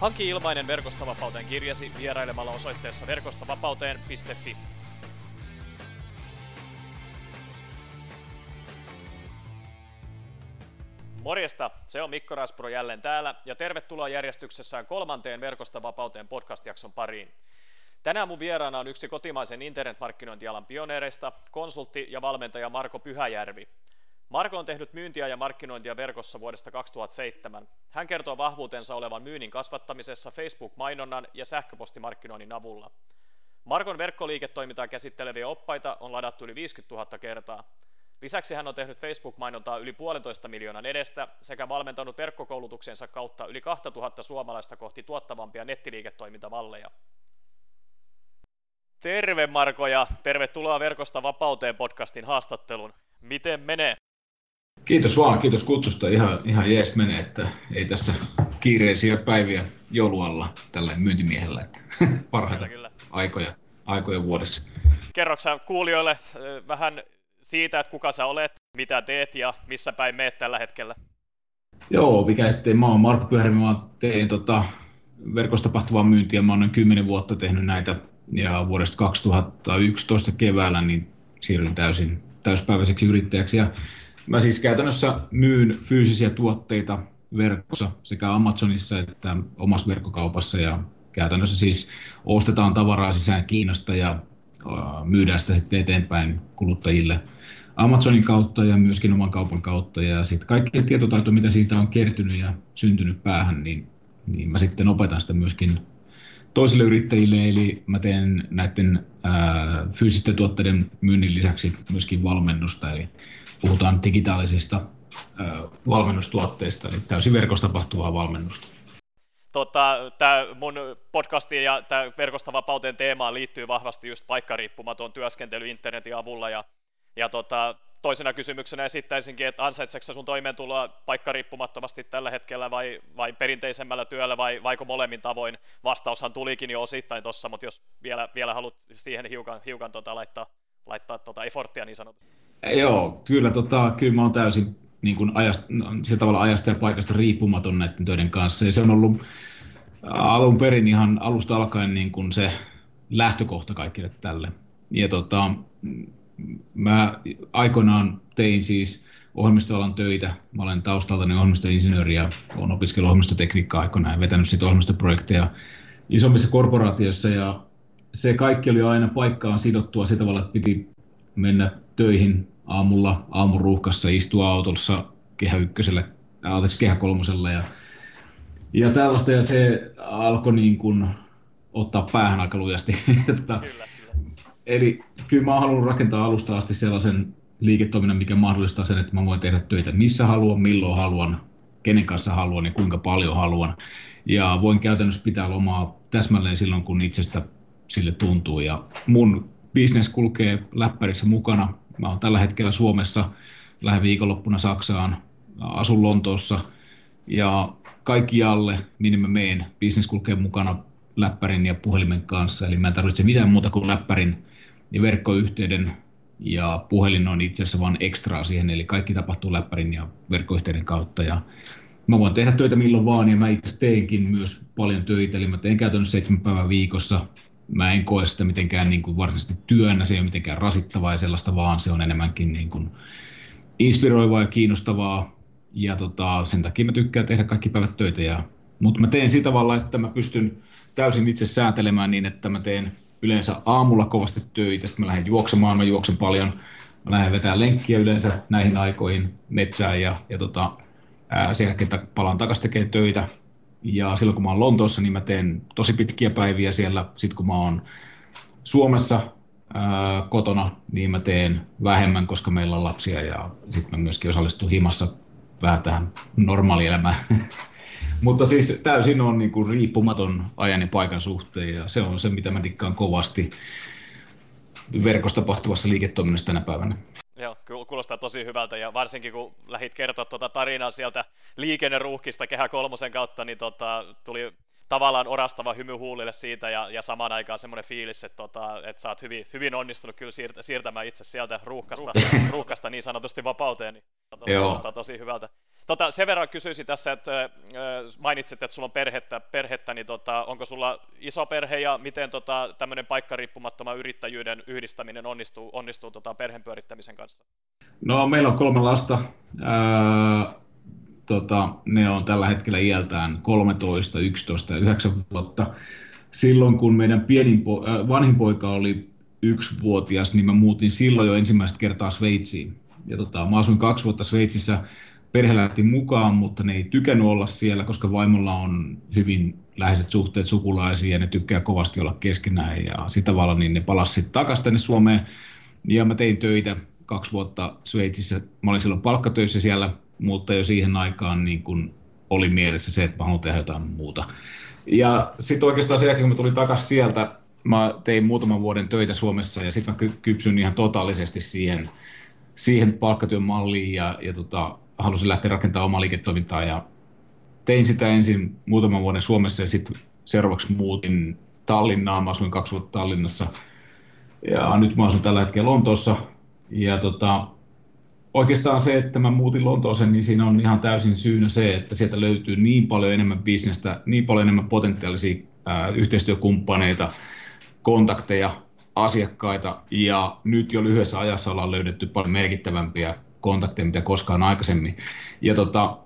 Hanki ilmainen Verkostavapauteen kirjasi vierailemalla osoitteessa verkostavapauteen.fi. Morjesta, se on Mikko Raspro jälleen täällä ja tervetuloa järjestyksessään kolmanteen Verkostavapauteen podcast-jakson pariin. Tänään mun vieraana on yksi kotimaisen internetmarkkinointialan pioneereista, konsultti ja valmentaja Marko Pyhäjärvi. Marko on tehnyt myyntiä ja markkinointia verkossa vuodesta 2007. Hän kertoo vahvuutensa olevan myynnin kasvattamisessa Facebook-mainonnan ja sähköpostimarkkinoinnin avulla. Markon verkkoliiketoimintaa käsitteleviä oppaita on ladattu yli 50 000 kertaa. Lisäksi hän on tehnyt Facebook-mainontaa yli puolentoista miljoonan edestä sekä valmentanut verkkokoulutuksensa kautta yli 2000 suomalaista kohti tuottavampia nettiliiketoimintamalleja. Terve Marko ja tervetuloa Verkosta vapauteen podcastin haastattelun. Miten menee? Kiitos vaan, kiitos kutsusta. Ihan, ihan jees menee, että ei tässä kiireisiä päiviä joulualla tällä myyntimiehellä. Että parhaita kyllä, kyllä. Aikoja, aikoja vuodessa. Kerroksä kuulijoille vähän siitä, että kuka sä olet, mitä teet ja missä päin meet tällä hetkellä? Joo, mikä ettei. Mä oon Markku Pyhäri, mä teen tota, verkosta tapahtuvaa myyntiä. Mä oon noin 10 vuotta tehnyt näitä ja vuodesta 2011 keväällä niin siirryin täysin täyspäiväiseksi yrittäjäksi. Ja Mä siis käytännössä myyn fyysisiä tuotteita verkossa sekä Amazonissa että omassa verkkokaupassa ja käytännössä siis ostetaan tavaraa sisään Kiinasta ja myydään sitä sitten eteenpäin kuluttajille Amazonin kautta ja myöskin oman kaupan kautta. Ja sitten kaikki tietotaito, mitä siitä on kertynyt ja syntynyt päähän, niin, niin mä sitten opetan sitä myöskin toisille yrittäjille, eli mä teen näiden ää, fyysisten tuotteiden myynnin lisäksi myöskin valmennusta, eli puhutaan digitaalisista valmennustuotteista, eli täysin verkosta tapahtuvaa valmennusta. Tota, tämä mun podcasti ja tämä verkosta vapauteen teemaan liittyy vahvasti just paikkariippumaton työskentely internetin avulla ja, ja tota, toisena kysymyksenä esittäisinkin, että ansaitseeko sun toimeentuloa paikkariippumattomasti tällä hetkellä vai, vai perinteisemmällä työllä vai vaiko molemmin tavoin? Vastaushan tulikin jo osittain tuossa, mutta jos vielä, vielä haluat siihen hiukan, hiukan tota laittaa, laittaa tota efforttia niin sanotusti. Joo, kyllä, tota, kyllä mä oon täysin niin kuin ajasta, sillä tavalla ajasta ja paikasta riippumaton näiden töiden kanssa. Ja se on ollut alun perin ihan alusta alkaen niin kuin se lähtökohta kaikille tälle. Ja tota, mä aikoinaan tein siis ohjelmistoalan töitä. Mä olen taustaltani ohjelmistoinsinööri ja olen opiskellut ohjelmistotekniikkaa aikoinaan ja vetänyt sitten ohjelmistoprojekteja isommissa korporaatioissa ja se kaikki oli aina paikkaan sidottua sillä tavalla, että piti mennä töihin aamulla aamuruuhkassa, istua autossa kehä ykkösellä, anteeksi, kehä kolmosella ja, ja tällaista, ja se alkoi niin kuin ottaa päähän aika lujasti. kyllä, kyllä. Eli kyllä mä haluan rakentaa alusta asti sellaisen liiketoiminnan, mikä mahdollistaa sen, että mä voin tehdä töitä missä haluan, milloin haluan, kenen kanssa haluan ja kuinka paljon haluan. Ja voin käytännössä pitää lomaa täsmälleen silloin, kun itsestä sille tuntuu. Ja mun business kulkee läppärissä mukana. Mä oon tällä hetkellä Suomessa, lähden viikonloppuna Saksaan, asun Lontoossa ja kaikkialle, minne mä meen, business kulkee mukana läppärin ja puhelimen kanssa, eli mä en tarvitse mitään muuta kuin läppärin ja verkkoyhteyden ja puhelin on itse asiassa vain ekstraa siihen, eli kaikki tapahtuu läppärin ja verkkoyhteyden kautta. Ja mä voin tehdä töitä milloin vaan ja mä itse teenkin myös paljon töitä, eli mä teen käytännössä seitsemän päivän viikossa mä en koe sitä mitenkään niin kuin varsinaisesti työnä, se ei ole mitenkään rasittavaa ja sellaista, vaan se on enemmänkin niin kuin inspiroivaa ja kiinnostavaa. Ja tota, sen takia mä tykkään tehdä kaikki päivät töitä. Ja, mutta mä teen sitä tavalla, että mä pystyn täysin itse säätelemään niin, että mä teen yleensä aamulla kovasti töitä, sitten mä lähden juoksemaan, mä juoksen paljon, mä lähden vetämään lenkkiä yleensä näihin aikoihin metsään ja, ja tota, ää, sen jälkeen palaan takaisin tekemään töitä, ja silloin kun mä oon Lontoossa, niin mä teen tosi pitkiä päiviä siellä. Sitten kun mä oon Suomessa ää, kotona, niin mä teen vähemmän, koska meillä on lapsia ja sitten mä myöskin osallistun himassa vähän tähän normaalielämään. Mutta siis täysin on niin kuin riippumaton ajan ja paikan suhteen ja se on se, mitä mä dikkaan kovasti verkossa tapahtuvassa liiketoiminnassa tänä päivänä. Joo, kuulostaa tosi hyvältä. Ja varsinkin kun lähit kertoa tuota tarinaa sieltä liikenneruuhkista Kehä Kolmosen kautta, niin tota, tuli tavallaan orastava hymy huulille siitä ja, ja samaan aikaan semmoinen fiilis, että, tota, että sä oot hyvin, hyvin onnistunut kyllä siirtä, siirtämään itse sieltä ruuhkasta, ruuhkasta. niin sanotusti vapauteen, niin kuulostaa tosi hyvältä. Tota, sen verran kysyisin tässä, että mainitsit, että sulla on perhettä, perhettä niin tota, onko sulla iso perhe ja miten tota, tämmöinen paikkariippumattoman yrittäjyyden yhdistäminen onnistuu, onnistuu tota, perheen pyörittämisen kanssa? No meillä on kolme lasta. Ää, tota, ne on tällä hetkellä iältään 13, 11 ja 9 vuotta. Silloin kun meidän pienin po- äh, vanhin poika oli yksivuotias, niin mä muutin silloin jo ensimmäistä kertaa Sveitsiin. Ja tota, mä asuin kaksi vuotta Sveitsissä perhe lähti mukaan, mutta ne ei tykännyt olla siellä, koska vaimolla on hyvin läheiset suhteet sukulaisiin ja ne tykkää kovasti olla keskenään ja sitä tavalla niin ne palasivat takaisin tänne Suomeen ja mä tein töitä kaksi vuotta Sveitsissä. Mä olin silloin palkkatöissä siellä, mutta jo siihen aikaan niin kun oli mielessä se, että mä haluan tehdä jotain muuta. Ja sitten oikeastaan sen jälkeen, kun mä tulin takaisin sieltä, mä tein muutaman vuoden töitä Suomessa ja sitten mä kypsyn ihan totaalisesti siihen, siihen palkkatyön malliin ja, ja tota, halusin lähteä rakentamaan omaa liiketoimintaa ja tein sitä ensin muutaman vuoden Suomessa ja sitten seuraavaksi muutin Tallinnaan. Mä asuin kaksi vuotta Tallinnassa ja nyt mä asun tällä hetkellä Lontoossa. Ja tota, oikeastaan se, että mä muutin Lontooseen, niin siinä on ihan täysin syynä se, että sieltä löytyy niin paljon enemmän bisnestä, niin paljon enemmän potentiaalisia ää, yhteistyökumppaneita, kontakteja, asiakkaita ja nyt jo lyhyessä ajassa ollaan löydetty paljon merkittävämpiä kontakteja, mitä koskaan aikaisemmin. Ja tota,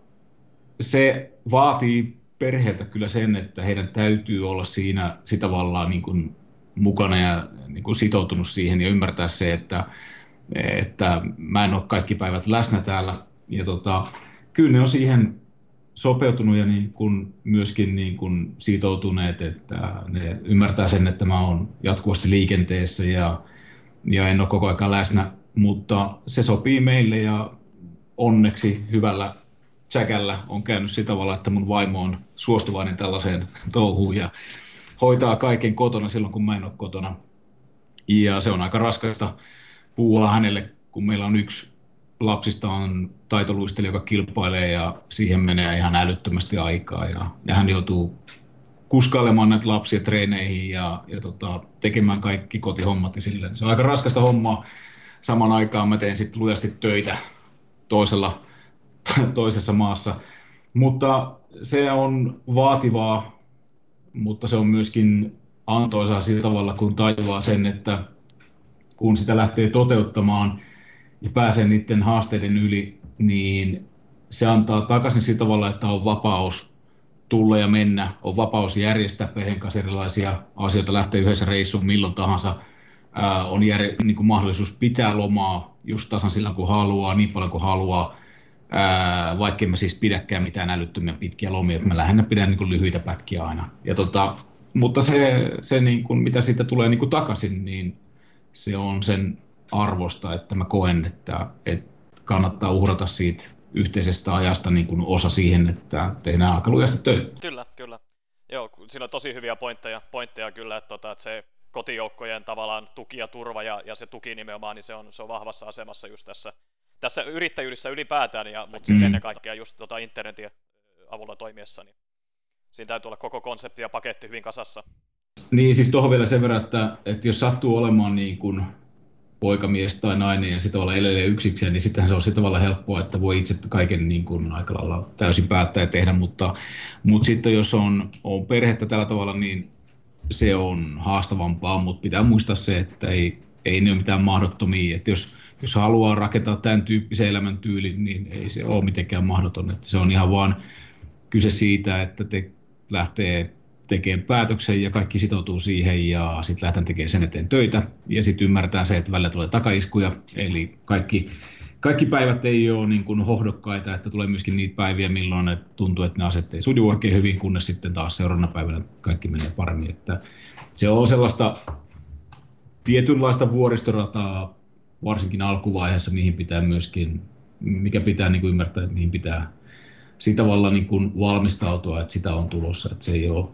se vaatii perheeltä kyllä sen, että heidän täytyy olla siinä sitä tavallaan niin kuin mukana ja niin kuin sitoutunut siihen ja ymmärtää se, että, että mä en ole kaikki päivät läsnä täällä. Ja tota, kyllä ne on siihen sopeutunut ja niin kuin myöskin niin kuin sitoutuneet, että ne ymmärtää sen, että mä oon jatkuvasti liikenteessä ja, ja en ole koko ajan läsnä mutta se sopii meille ja onneksi hyvällä säkällä on käynyt sitä tavalla, että mun vaimo on suostuvainen tällaiseen touhuun ja hoitaa kaiken kotona silloin, kun mä en ole kotona. Ja se on aika raskasta puhua hänelle, kun meillä on yksi lapsista on taitoluistelija, joka kilpailee ja siihen menee ihan älyttömästi aikaa ja, ja hän joutuu kuskailemaan näitä lapsia treeneihin ja, ja tota, tekemään kaikki kotihommat ja silleen. Se on aika raskasta hommaa saman aikaan mä teen sitten lujasti töitä toisella, toisessa maassa. Mutta se on vaativaa, mutta se on myöskin antoisaa sillä tavalla, kun tajuaa sen, että kun sitä lähtee toteuttamaan ja pääsee niiden haasteiden yli, niin se antaa takaisin sillä tavalla, että on vapaus tulla ja mennä, on vapaus järjestää perheen kanssa erilaisia asioita, lähteä yhdessä reissuun milloin tahansa – on jär, niin kuin mahdollisuus pitää lomaa just tasan sillä kun haluaa, niin paljon kuin haluaa, vaikkei mä siis pidäkään mitään älyttömiä pitkiä lomia, että mä lähinnä pidän niin kuin lyhyitä pätkiä aina. Ja tota, mutta se, se niin kuin, mitä siitä tulee niin kuin takaisin, niin se on sen arvosta, että mä koen, että, että kannattaa uhrata siitä yhteisestä ajasta niin kuin osa siihen, että tehdään aika lujasti töitä. Kyllä, kyllä. Joo, siinä on tosi hyviä pointteja, pointteja kyllä, että, tota, että se kotijoukkojen tavallaan tuki ja turva ja, ja se tuki nimenomaan, niin se on, se on vahvassa asemassa just tässä, tässä yrittäjyydessä ylipäätään, ja, mutta mm. ennen kaikkea just tota internetin avulla toimiessa, niin siinä täytyy olla koko konsepti ja paketti hyvin kasassa. Niin, siis tuohon vielä sen verran, että, että jos sattuu olemaan niin kuin poikamies tai nainen ja sitä tavalla elelee yksikseen, niin sittenhän se on sitä tavalla helppoa, että voi itse kaiken niin kuin aika lailla täysin päättää ja tehdä, mutta, mutta sitten jos on, on perhettä tällä tavalla, niin se on haastavampaa, mutta pitää muistaa se, että ei, ei ne ole mitään mahdottomia. Että jos, jos haluaa rakentaa tämän tyyppisen elämäntyylin, niin ei se ole mitenkään mahdoton. Että se on ihan vaan kyse siitä, että te lähtee tekemään päätöksen ja kaikki sitoutuu siihen ja sitten lähdetään tekemään sen eteen töitä ja sitten ymmärretään se, että välillä tulee takaiskuja, eli kaikki kaikki päivät ei ole niin kuin hohdokkaita, että tulee myöskin niitä päiviä, milloin ne tuntuu, että ne aset ei suju oikein hyvin, kunnes sitten taas seuraavana päivänä kaikki menee paremmin. Että se on sellaista tietynlaista vuoristorataa, varsinkin alkuvaiheessa, mihin pitää myöskin, mikä pitää niin kuin ymmärtää, että mihin pitää sitä tavalla niin kuin valmistautua, että sitä on tulossa, että se ei ole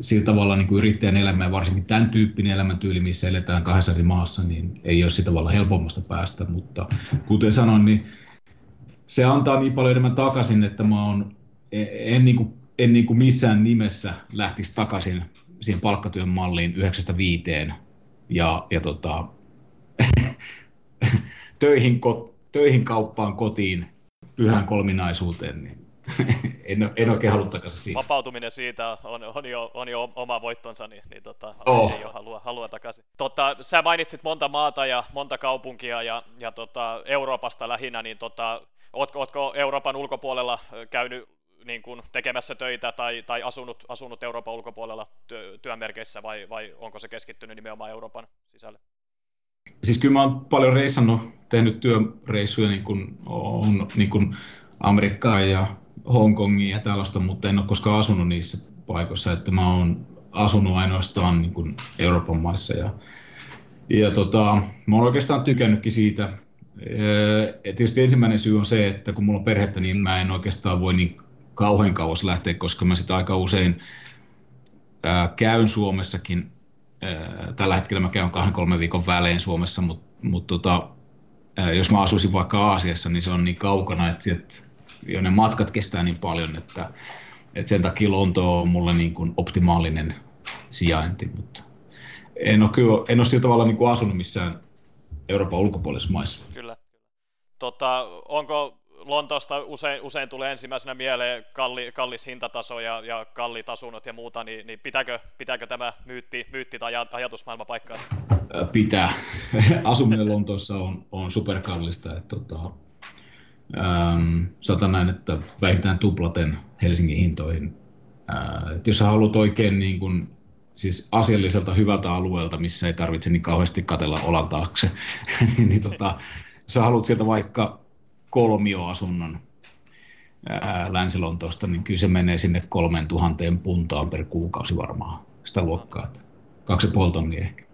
sillä tavalla niin kuin yrittäjän elämä ja varsinkin tämän tyyppinen elämäntyyli, missä eletään kahdessa eri maassa, niin ei ole sitä tavalla helpommasta päästä, mutta kuten sanoin, niin se antaa niin paljon enemmän takaisin, että mä oon, e, en, niin kuin, en niin kuin missään nimessä lähtisi takaisin siihen palkkatyön malliin 9-5 ja, ja tota, töihin, ko, töihin kauppaan kotiin pyhän kolminaisuuteen, niin en, en oikein halua takaisin siitä. Vapautuminen siitä on, on, jo, on jo oma voittonsa, niin, niin tota, oh. ei ole halua, halua takaisin. Tota, sä mainitsit monta maata ja monta kaupunkia ja, ja tota, Euroopasta lähinnä, niin tota, ootko, ootko Euroopan ulkopuolella käynyt niin kuin tekemässä töitä tai, tai asunut, asunut Euroopan ulkopuolella työ, työmerkeissä vai, vai onko se keskittynyt nimenomaan Euroopan sisälle? Siis kyllä mä oon paljon reissannut, tehnyt työreissuja niin kuin on niin kuin Amerikkaan ja Hongkongiin ja tällaista, mutta en ole koskaan asunut niissä paikoissa, että mä oon asunut ainoastaan niin kuin Euroopan maissa ja, ja tota, mä oon oikeastaan tykännytkin siitä. Ja tietysti ensimmäinen syy on se, että kun mulla on perhettä, niin mä en oikeastaan voi niin kauhean kauas lähteä, koska mä sitä aika usein ää, käyn Suomessakin. Ää, tällä hetkellä mä käyn kahden kolmen viikon välein Suomessa, mutta mut tota, jos mä asuisin vaikka Aasiassa, niin se on niin kaukana, että sieltä, jo ne matkat kestää niin paljon, että, että sen takia Lonto on mulle niin kuin optimaalinen sijainti, mutta en ole, kyllä, en ole sillä tavalla niin kuin asunut missään Euroopan ulkopuolisissa maissa. Kyllä. Tota, onko Lontoosta usein, usein tulee ensimmäisenä mieleen kalli, kallis hintataso ja, ja kallit asunnot ja muuta, niin, niin pitääkö, pitääkö tämä myytti, myytti tai ajatusmaailma paikkaa? Pitää. Asuminen Lontoossa on, on superkallista. Että, tota, ähm, sanotaan näin, että vähintään tuplaten Helsingin hintoihin. Äh, jos sä haluat oikein niin kun, siis asialliselta hyvältä alueelta, missä ei tarvitse niin kauheasti katella olan taakse, niin, niin tota, jos sä haluat sieltä vaikka kolmioasunnon Länsi-Lontoosta, niin kyllä se menee sinne kolmen tuhanteen puntaan per kuukausi varmaan sitä luokkaa. Kaksi ja tonnia ehkä.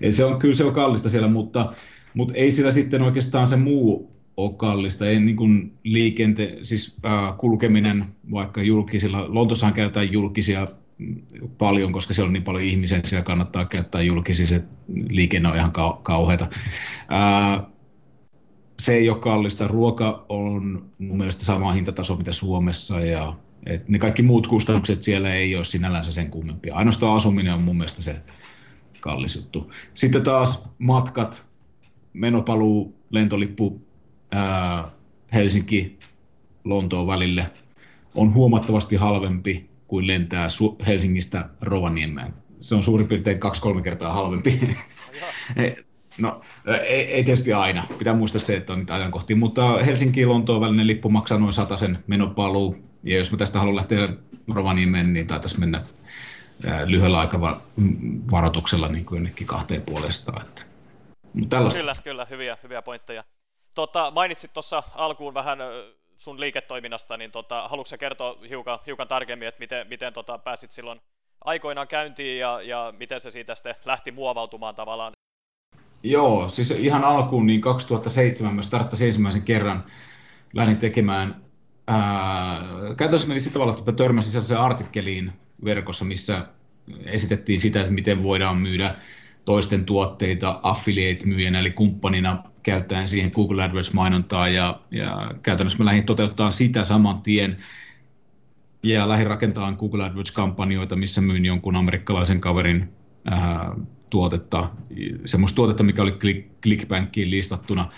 Eli se on, kyllä se on kallista siellä, mutta, mutta ei sillä sitten oikeastaan se muu ole kallista. Ei niin kuin liikente, siis äh, kulkeminen vaikka julkisilla, Lontossahan käytetään julkisia paljon, koska siellä on niin paljon ihmisiä, siellä kannattaa käyttää julkisia, se liikenne on ihan kau- kauheata. Äh, se ei ole kallista. Ruoka on mun mielestä sama hintataso mitä Suomessa ja et ne kaikki muut kustannukset siellä ei ole sinällänsä sen kummempia. Ainoastaan asuminen on mun mielestä se kallis juttu. Sitten taas matkat, menopaluu, lentolippu ää, Helsinki, Lontoon välille on huomattavasti halvempi kuin lentää Helsingistä Rovaniemeen. Se on suurin piirtein kaksi-kolme kertaa halvempi. No, ei, ei tietysti aina. Pitää muistaa se, että on niitä ajankohtia, mutta Helsinki-Lontoon välinen lippu maksaa noin sen menopaluu. Ja jos mä tästä haluan lähteä Rovaniemeen, niin taitaisi mennä lyhyellä aikavaroituksella niin kuin jonnekin kahteen puolestaan. Että. Mutta tällaista. Kyllä, kyllä, hyviä, hyviä pointteja. Tota, mainitsit tuossa alkuun vähän sun liiketoiminnasta, niin tota, haluatko kertoa hiukan, hiukan tarkemmin, että miten, miten tota, pääsit silloin aikoinaan käyntiin ja, ja miten se siitä sitten lähti muovautumaan tavallaan? Joo, siis ihan alkuun niin 2007 mä starttasin ensimmäisen kerran, lähdin tekemään, ää, käytännössä meni sillä tavalla, että törmäsin sellaiseen artikkeliin verkossa, missä esitettiin sitä, että miten voidaan myydä toisten tuotteita affiliate-myyjänä, eli kumppanina käyttäen siihen Google AdWords-mainontaa, ja, ja käytännössä mä lähdin toteuttaa sitä saman tien, ja lähdin rakentamaan Google AdWords-kampanjoita, missä myin jonkun amerikkalaisen kaverin ää, tuotetta, semmoista tuotetta, mikä oli Clickbankiin listattuna.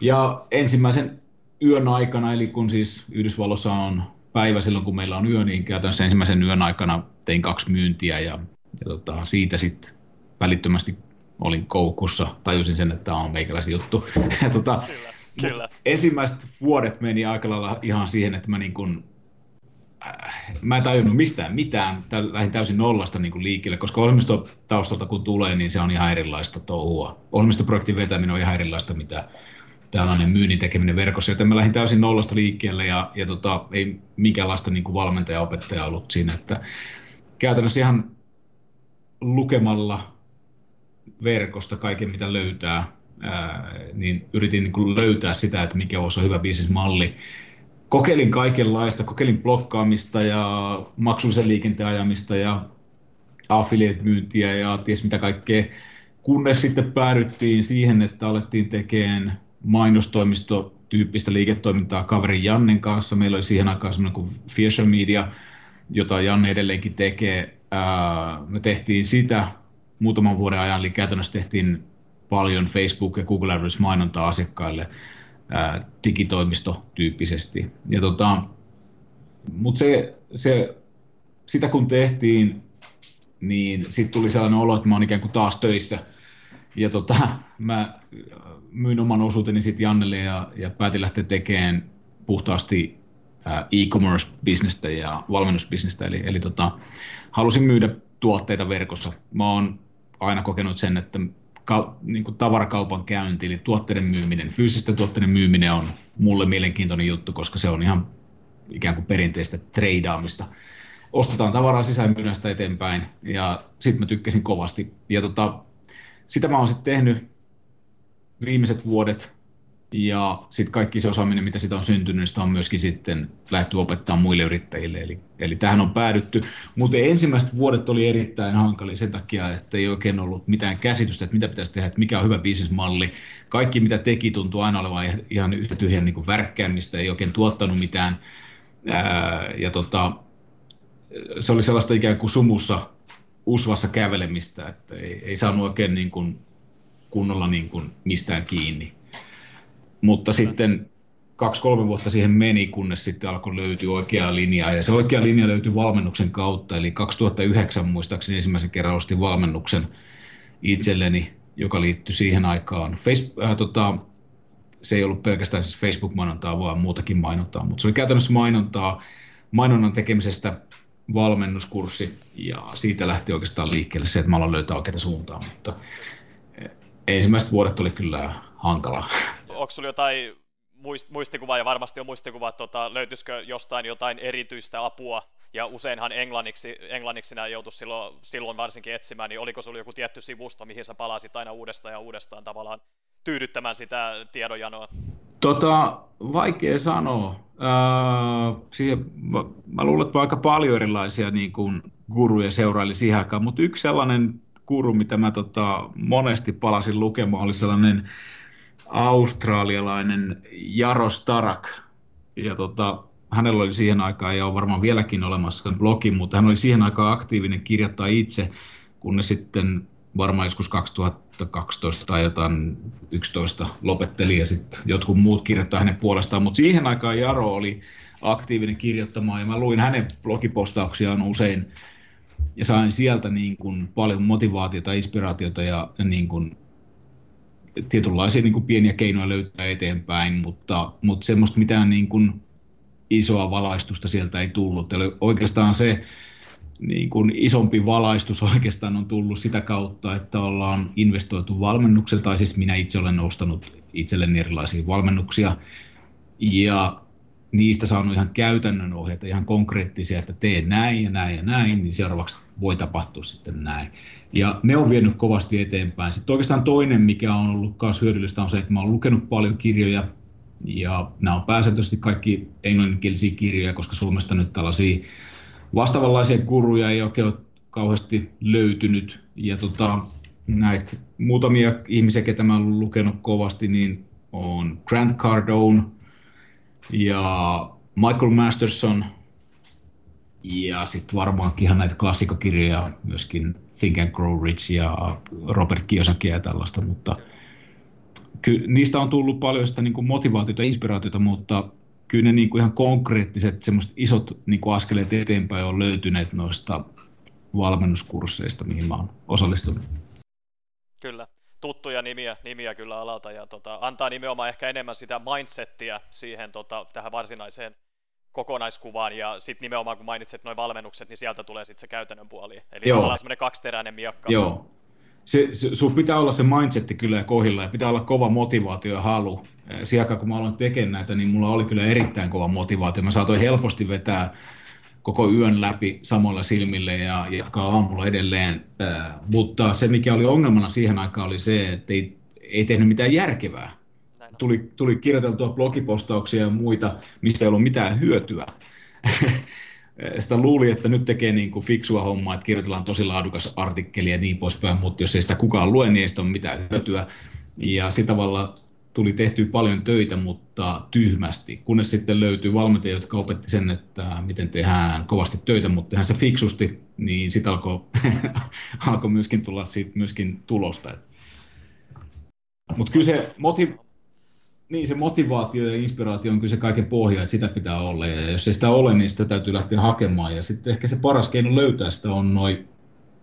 Ja ensimmäisen yön aikana, eli kun siis Yhdysvalloissa on päivä silloin, kun meillä on yö, niin käytännössä ensimmäisen yön aikana tein kaksi myyntiä ja, ja tota, siitä sitten välittömästi olin koukussa, tajusin sen, että tämä on meikäläisen juttu. ja, tota, kyllä, kyllä. Ensimmäiset vuodet meni aika lailla ihan siihen, että mä niin kun mä en tajunnut mistään mitään, lähdin täysin nollasta niin kuin liikkeelle, koska ohjelmistotaustalta kun tulee, niin se on ihan erilaista touhua. Ohjelmistoprojektin vetäminen on ihan erilaista, mitä tällainen myynnin tekeminen verkossa, joten mä lähdin täysin nollasta liikkeelle ja, ja tota, ei minkäänlaista niin valmentaja-opettaja ollut siinä, että käytännössä ihan lukemalla verkosta kaiken mitä löytää, ää, niin yritin niin kuin löytää sitä, että mikä olisi hyvä bisnesmalli, kokeilin kaikenlaista, kokeilin blokkaamista ja maksullisen liikenteen ajamista ja affiliate-myyntiä ja ties mitä kaikkea, kunnes sitten päädyttiin siihen, että alettiin tekemään mainostoimistotyyppistä liiketoimintaa kaverin Jannen kanssa. Meillä oli siihen aikaan semmoinen kuin Fierce Media, jota Janne edelleenkin tekee. Me tehtiin sitä muutaman vuoden ajan, eli käytännössä tehtiin paljon Facebook- ja Google AdWords mainontaa asiakkaille digitoimistotyyppisesti. Ja tota, mutta se, se, sitä kun tehtiin, niin sitten tuli sellainen olo, että mä oon ikään kuin taas töissä. Ja tota, mä myin oman osuuteni sitten Jannelle ja, ja päätin lähteä tekemään puhtaasti e-commerce-bisnestä ja valmennusbisnestä, eli, eli tota, halusin myydä tuotteita verkossa. Mä oon aina kokenut sen, että ka, niin kuin tavarakaupan käynti, eli tuotteiden myyminen, fyysisten tuotteiden myyminen on mulle mielenkiintoinen juttu, koska se on ihan ikään kuin perinteistä treidaamista. Ostetaan tavaraa sitä eteenpäin, ja sitten mä tykkäsin kovasti. Ja tota, sitä mä oon sitten tehnyt viimeiset vuodet, ja sitten kaikki se osaaminen, mitä sitä on syntynyt, niin sitä on myöskin sitten lähty opettaa muille yrittäjille. Eli, eli tähän on päädytty. Mutta ensimmäiset vuodet oli erittäin hankalia sen takia, että ei oikein ollut mitään käsitystä, että mitä pitäisi tehdä, että mikä on hyvä bisnesmalli. Kaikki, mitä teki, tuntui aina olevan ihan yhtä tyhjän niin värkkäämistä, ei oikein tuottanut mitään. Ää, ja tota, se oli sellaista ikään kuin sumussa, usvassa kävelemistä, että ei, ei saanut oikein niin kuin kunnolla niin kuin mistään kiinni. Mutta sitten kaksi-kolme vuotta siihen meni, kunnes sitten alkoi löytyä oikeaa linjaa. Ja se oikea linja löytyi valmennuksen kautta. Eli 2009 muistaakseni ensimmäisen kerran ostin valmennuksen itselleni, joka liittyi siihen aikaan. Face, äh, tota, se ei ollut pelkästään siis Facebook-mainontaa, vaan muutakin mainontaa, mutta se oli käytännössä mainontaa, mainonnan tekemisestä valmennuskurssi, ja siitä lähti oikeastaan liikkeelle se, että mä aloin löytää oikeita suuntaa, mutta ensimmäiset vuodet oli kyllä hankalaa onko sulla jotain muist, muistikuvaa, ja varmasti on muistikuva, että tota, löytyisikö jostain jotain erityistä apua, ja useinhan englanniksi, englanniksi nämä joutu silloin, silloin varsinkin etsimään, niin oliko sulla joku tietty sivusto, mihin sä palasit aina uudestaan ja uudestaan tavallaan tyydyttämään sitä tiedonjanoa? Tota, vaikea sanoa. Äh, siihen, mä, mä luulen, että aika paljon erilaisia niin kuin guruja seuraili siihen aikaan, mutta yksi sellainen guru, mitä mä tota, monesti palasin lukemaan, oli sellainen australialainen Jaro Starak. Ja tota, hänellä oli siihen aikaan, ja on varmaan vieläkin olemassa blogi, mutta hän oli siihen aikaan aktiivinen kirjoittaa itse, kun ne sitten varmaan joskus 2012 tai jotain 11 lopetteli ja sitten jotkut muut kirjoittaa hänen puolestaan, mutta siihen aikaan Jaro oli aktiivinen kirjoittamaan ja mä luin hänen blogipostauksiaan usein ja sain sieltä niin kuin paljon motivaatiota, inspiraatiota ja niin kuin tietynlaisia niin kuin pieniä keinoja löytää eteenpäin, mutta, mutta semmoista mitään niin kuin isoa valaistusta sieltä ei tullut. Eli oikeastaan se niin kuin isompi valaistus oikeastaan on tullut sitä kautta, että ollaan investoitu valmennuksen, tai siis minä itse olen nostanut itselleni erilaisia valmennuksia, ja niistä saanut ihan käytännön ohjeita, ihan konkreettisia, että tee näin ja näin ja näin, niin seuraavaksi voi tapahtua sitten näin. Ja ne on vienyt kovasti eteenpäin. Sitten oikeastaan toinen, mikä on ollut myös hyödyllistä, on se, että mä olen lukenut paljon kirjoja, ja nämä on pääsääntöisesti kaikki englanninkielisiä kirjoja, koska Suomesta nyt tällaisia vastaavanlaisia kuruja ei oikein ole kauheasti löytynyt. Ja tota, näitä muutamia ihmisiä, ketä mä olen lukenut kovasti, niin on Grant Cardone, ja Michael Masterson ja sitten varmaankin ihan näitä klassikokirjoja myöskin Think and Grow Rich ja Robert Kiyosaki ja tällaista, mutta ky- niistä on tullut paljon sitä niin kuin motivaatiota ja inspiraatiota, mutta kyllä ne niin kuin ihan konkreettiset semmoiset isot niin kuin askeleet eteenpäin on löytyneet noista valmennuskursseista, mihin mä oon osallistunut. Kyllä tuttuja nimiä, nimiä kyllä alalta ja tota, antaa nimenomaan ehkä enemmän sitä mindsettiä siihen tota, tähän varsinaiseen kokonaiskuvaan ja sitten nimenomaan kun mainitset noin valmennukset, niin sieltä tulee sitten se käytännön puoli. Eli Joo. tavallaan semmoinen kaksiteräinen miakka. Joo. Se, se, sun pitää olla se mindsetti kyllä kohilla ja pitää olla kova motivaatio ja halu. Siihen kun mä aloin tekemään näitä, niin mulla oli kyllä erittäin kova motivaatio. Mä saatoin helposti vetää koko yön läpi samoilla silmille ja jatkaa aamulla edelleen. mutta se, mikä oli ongelmana siihen aikaan, oli se, että ei, ei tehnyt mitään järkevää. Tuli, tuli kirjoiteltua blogipostauksia ja muita, mistä ei ollut mitään hyötyä. sitä luuli, että nyt tekee niin kuin fiksua hommaa, että kirjoitellaan tosi laadukas artikkeli ja niin poispäin, mutta jos ei sitä kukaan lue, niin ei sitä ole mitään hyötyä. Ja sitä tavalla tuli tehty paljon töitä, mutta tyhmästi, kunnes sitten löytyy valmentajia, jotka opetti sen, että miten tehdään kovasti töitä, mutta tehdään se fiksusti, niin sitten alkoi, alkoi myöskin tulla siitä myöskin tulosta. Mutta kyllä se, motiv- niin, se motivaatio ja inspiraatio on kyllä se kaiken pohja, että sitä pitää olla, ja jos ei sitä ole, niin sitä täytyy lähteä hakemaan, ja sitten ehkä se paras keino löytää sitä on noin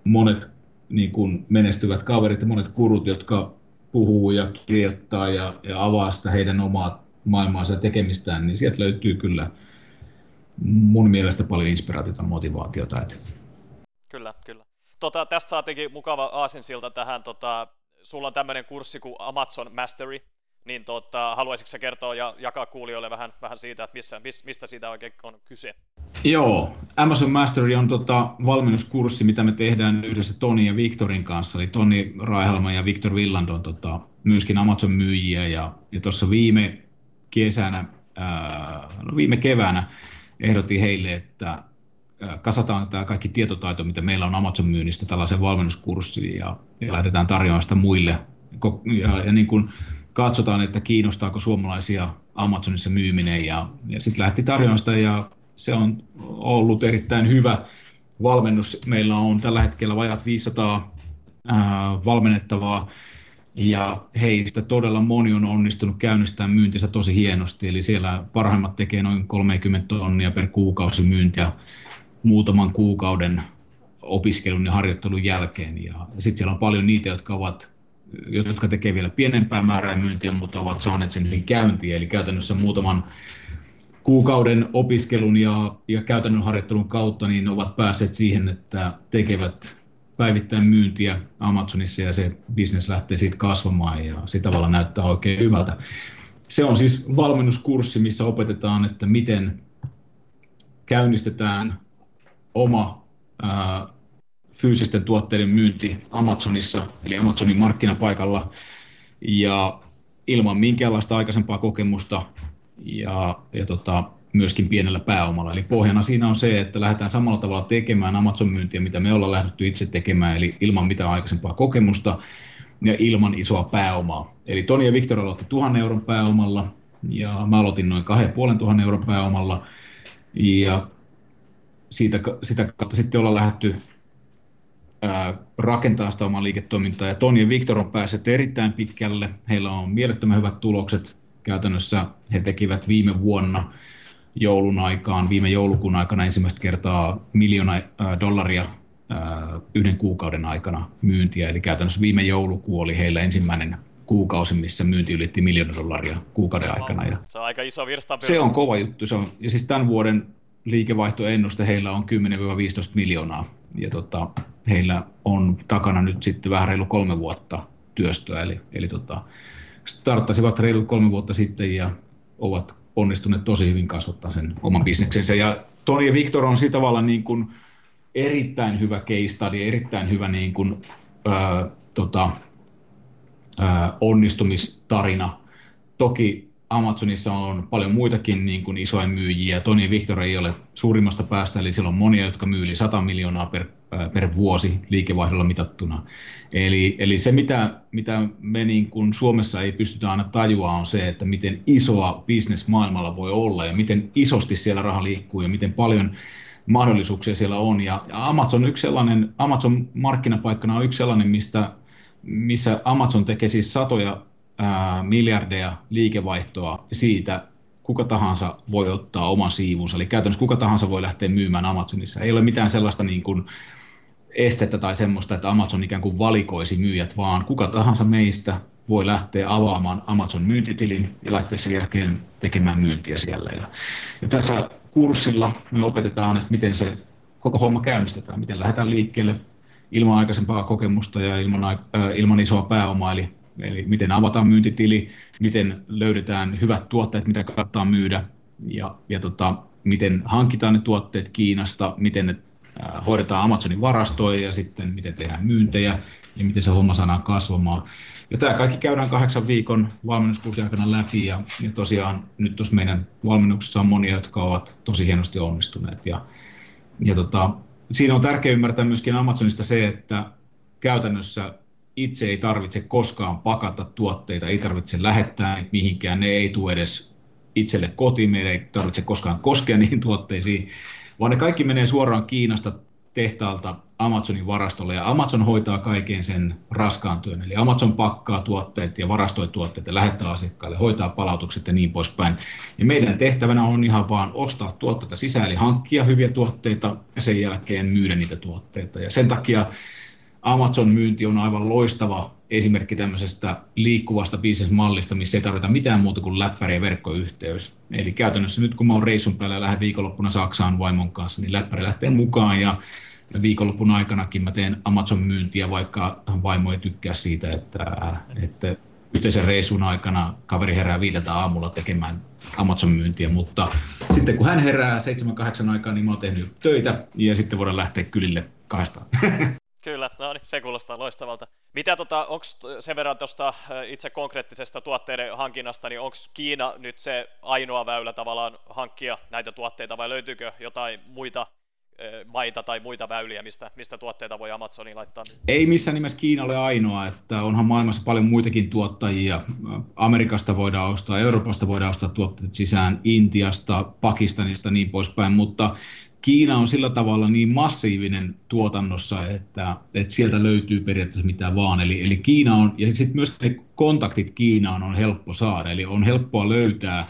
monet niin kuin menestyvät kaverit ja monet kurut, jotka puhuu ja kirjoittaa ja, ja avaa sitä heidän omaa maailmaansa tekemistään, niin sieltä löytyy kyllä mun mielestä paljon inspiraatiota ja motivaatiota. Että. Kyllä, kyllä. Tota, tästä saatiinkin mukava aasinsilta tähän, tota, sulla on tämmöinen kurssi kuin Amazon Mastery, niin tota, haluaisitko kertoa ja jakaa kuulijoille vähän, vähän siitä, että missä, mistä siitä oikein on kyse? Joo, Amazon Mastery on tota valmennuskurssi, mitä me tehdään yhdessä Toni ja Victorin kanssa. Eli Toni Raihalma ja Victor Villand on tota, myöskin Amazon-myyjiä. Ja, ja tuossa viime kesänä, ää, no viime keväänä ehdotin heille, että kasataan tämä kaikki tietotaito, mitä meillä on Amazon-myynnistä tällaisen valmennuskurssiin ja, ja lähdetään tarjoamaan sitä muille. Ja, ja niin kuin katsotaan, että kiinnostaako suomalaisia Amazonissa myyminen ja, ja sitten lähti tarjoamaan sitä ja se on ollut erittäin hyvä valmennus. Meillä on tällä hetkellä vajat 500 ää, valmennettavaa ja heistä todella moni on onnistunut käynnistämään myyntinsä tosi hienosti, eli siellä parhaimmat tekee noin 30 tonnia per kuukausi myyntiä muutaman kuukauden opiskelun ja harjoittelun jälkeen. Ja sitten siellä on paljon niitä, jotka ovat jotka tekee vielä pienempää määrää myyntiä, mutta ovat saaneet sen hyvin käyntiin, eli käytännössä muutaman kuukauden opiskelun ja, ja käytännön harjoittelun kautta niin ovat päässeet siihen, että tekevät päivittäin myyntiä Amazonissa ja se bisnes lähtee siitä kasvamaan ja sitä tavalla näyttää oikein hyvältä. Se on siis valmennuskurssi, missä opetetaan, että miten käynnistetään oma fyysisten tuotteiden myynti Amazonissa, eli Amazonin markkinapaikalla, ja ilman minkäänlaista aikaisempaa kokemusta ja, ja tota, myöskin pienellä pääomalla. Eli pohjana siinä on se, että lähdetään samalla tavalla tekemään Amazon-myyntiä, mitä me ollaan lähdetty itse tekemään, eli ilman mitään aikaisempaa kokemusta ja ilman isoa pääomaa. Eli Toni ja Viktor aloitti 1000 euron pääomalla ja mä aloitin noin 2500 euron pääomalla ja siitä, sitä kautta sitten ollaan lähdetty rakentaa sitä omaa liiketoimintaa. Ja Toni ja Viktor on päässeet erittäin pitkälle. Heillä on mielettömän hyvät tulokset. Käytännössä he tekivät viime vuonna joulun aikaan, viime joulukuun aikana ensimmäistä kertaa miljoona dollaria yhden kuukauden aikana myyntiä. Eli käytännössä viime joulukuu oli heillä ensimmäinen kuukausi, missä myynti ylitti miljoona dollaria kuukauden aikana. Ja se on aika iso virsta. Se on kova juttu. Se on, ja siis tämän vuoden liikevaihtoennuste heillä on 10-15 miljoonaa. Ja tota, heillä on takana nyt sitten vähän reilu kolme vuotta työstöä, eli, eli tota, starttasivat reilu kolme vuotta sitten ja ovat onnistuneet tosi hyvin kasvattaa sen oman bisneksensä. Ja Toni ja Victor on sitä tavalla niin kuin erittäin hyvä case study, erittäin hyvä niin kuin, ää, tota, ää, onnistumistarina. Toki Amazonissa on paljon muitakin niin kuin isoja myyjiä. Toni Victor ei ole suurimmasta päästä, eli siellä on monia, jotka myy yli 100 miljoonaa per, per vuosi liikevaihdolla mitattuna. Eli, eli se, mitä, mitä me niin kuin Suomessa ei pystytä aina tajua, on se, että miten isoa business maailmalla voi olla ja miten isosti siellä raha liikkuu ja miten paljon mahdollisuuksia siellä on. Ja, ja Amazon, yksi sellainen, Amazon markkinapaikkana on yksi sellainen, mistä, missä Amazon tekee siis satoja ää, miljardeja liikevaihtoa siitä kuka tahansa voi ottaa oman siivunsa. Eli käytännössä kuka tahansa voi lähteä myymään Amazonissa. Ei ole mitään sellaista niin kuin estettä tai semmoista, että Amazon ikään kuin valikoisi myyjät, vaan. Kuka tahansa meistä voi lähteä avaamaan Amazon myyntitilin ja lähteä sen jälkeen tekemään myyntiä siellä. Ja, ja tässä kurssilla me opetetaan, että miten se koko homma käynnistetään, miten lähdetään liikkeelle ilman aikaisempaa kokemusta ja ilman, äh, ilman isoa pääomaa, eli Eli miten avataan myyntitili, miten löydetään hyvät tuotteet, mitä kannattaa myydä ja, ja tota, miten hankitaan ne tuotteet Kiinasta, miten ne hoidetaan Amazonin varastoja ja sitten miten tehdään myyntejä ja miten se homma saadaan kasvamaan. Ja tämä kaikki käydään kahdeksan viikon valmennuskurssin aikana läpi ja, ja tosiaan nyt tuossa meidän valmennuksessa on monia, jotka ovat tosi hienosti onnistuneet. Ja, ja tota, siinä on tärkeää ymmärtää myöskin Amazonista se, että käytännössä itse ei tarvitse koskaan pakata tuotteita, ei tarvitse lähettää niitä mihinkään, ne ei tule edes itselle kotiin, meidän ei tarvitse koskaan koskea niihin tuotteisiin, vaan ne kaikki menee suoraan Kiinasta tehtaalta Amazonin varastolle ja Amazon hoitaa kaiken sen raskaan työn. Eli Amazon pakkaa tuotteet ja varastoi tuotteet ja lähettää asiakkaille, hoitaa palautukset ja niin poispäin. Ja meidän tehtävänä on ihan vaan ostaa tuotteita sisään, eli hankkia hyviä tuotteita ja sen jälkeen myydä niitä tuotteita. Ja sen takia Amazon-myynti on aivan loistava esimerkki tämmöisestä liikkuvasta bisnesmallista, missä ei tarvita mitään muuta kuin läppäri ja verkkoyhteys. Eli käytännössä nyt kun mä oon reissun päällä ja lähden viikonloppuna Saksaan vaimon kanssa, niin läppäri lähtee mukaan ja viikonloppun aikanakin mä teen Amazon-myyntiä, vaikka vaimo ei tykkää siitä, että, että yhteisen reissun aikana kaveri herää viideltä aamulla tekemään Amazon-myyntiä, mutta sitten kun hän herää 7-8 aikaa, niin mä oon tehnyt töitä ja sitten voidaan lähteä kylille kahdestaan. Kyllä, no niin, se kuulostaa loistavalta. Mitä tota, onko sen verran tuosta itse konkreettisesta tuotteiden hankinnasta, niin onko Kiina nyt se ainoa väylä tavallaan hankkia näitä tuotteita vai löytyykö jotain muita maita tai muita väyliä, mistä, mistä tuotteita voi Amazoniin laittaa? Ei missään nimessä Kiina ole ainoa, että onhan maailmassa paljon muitakin tuottajia. Amerikasta voidaan ostaa, Euroopasta voidaan ostaa tuotteet sisään, Intiasta, Pakistanista niin poispäin, mutta Kiina on sillä tavalla niin massiivinen tuotannossa, että, että sieltä löytyy periaatteessa mitä vaan. Eli, eli Kiina on, ja sitten myös ne kontaktit Kiinaan on helppo saada, eli on helppoa löytää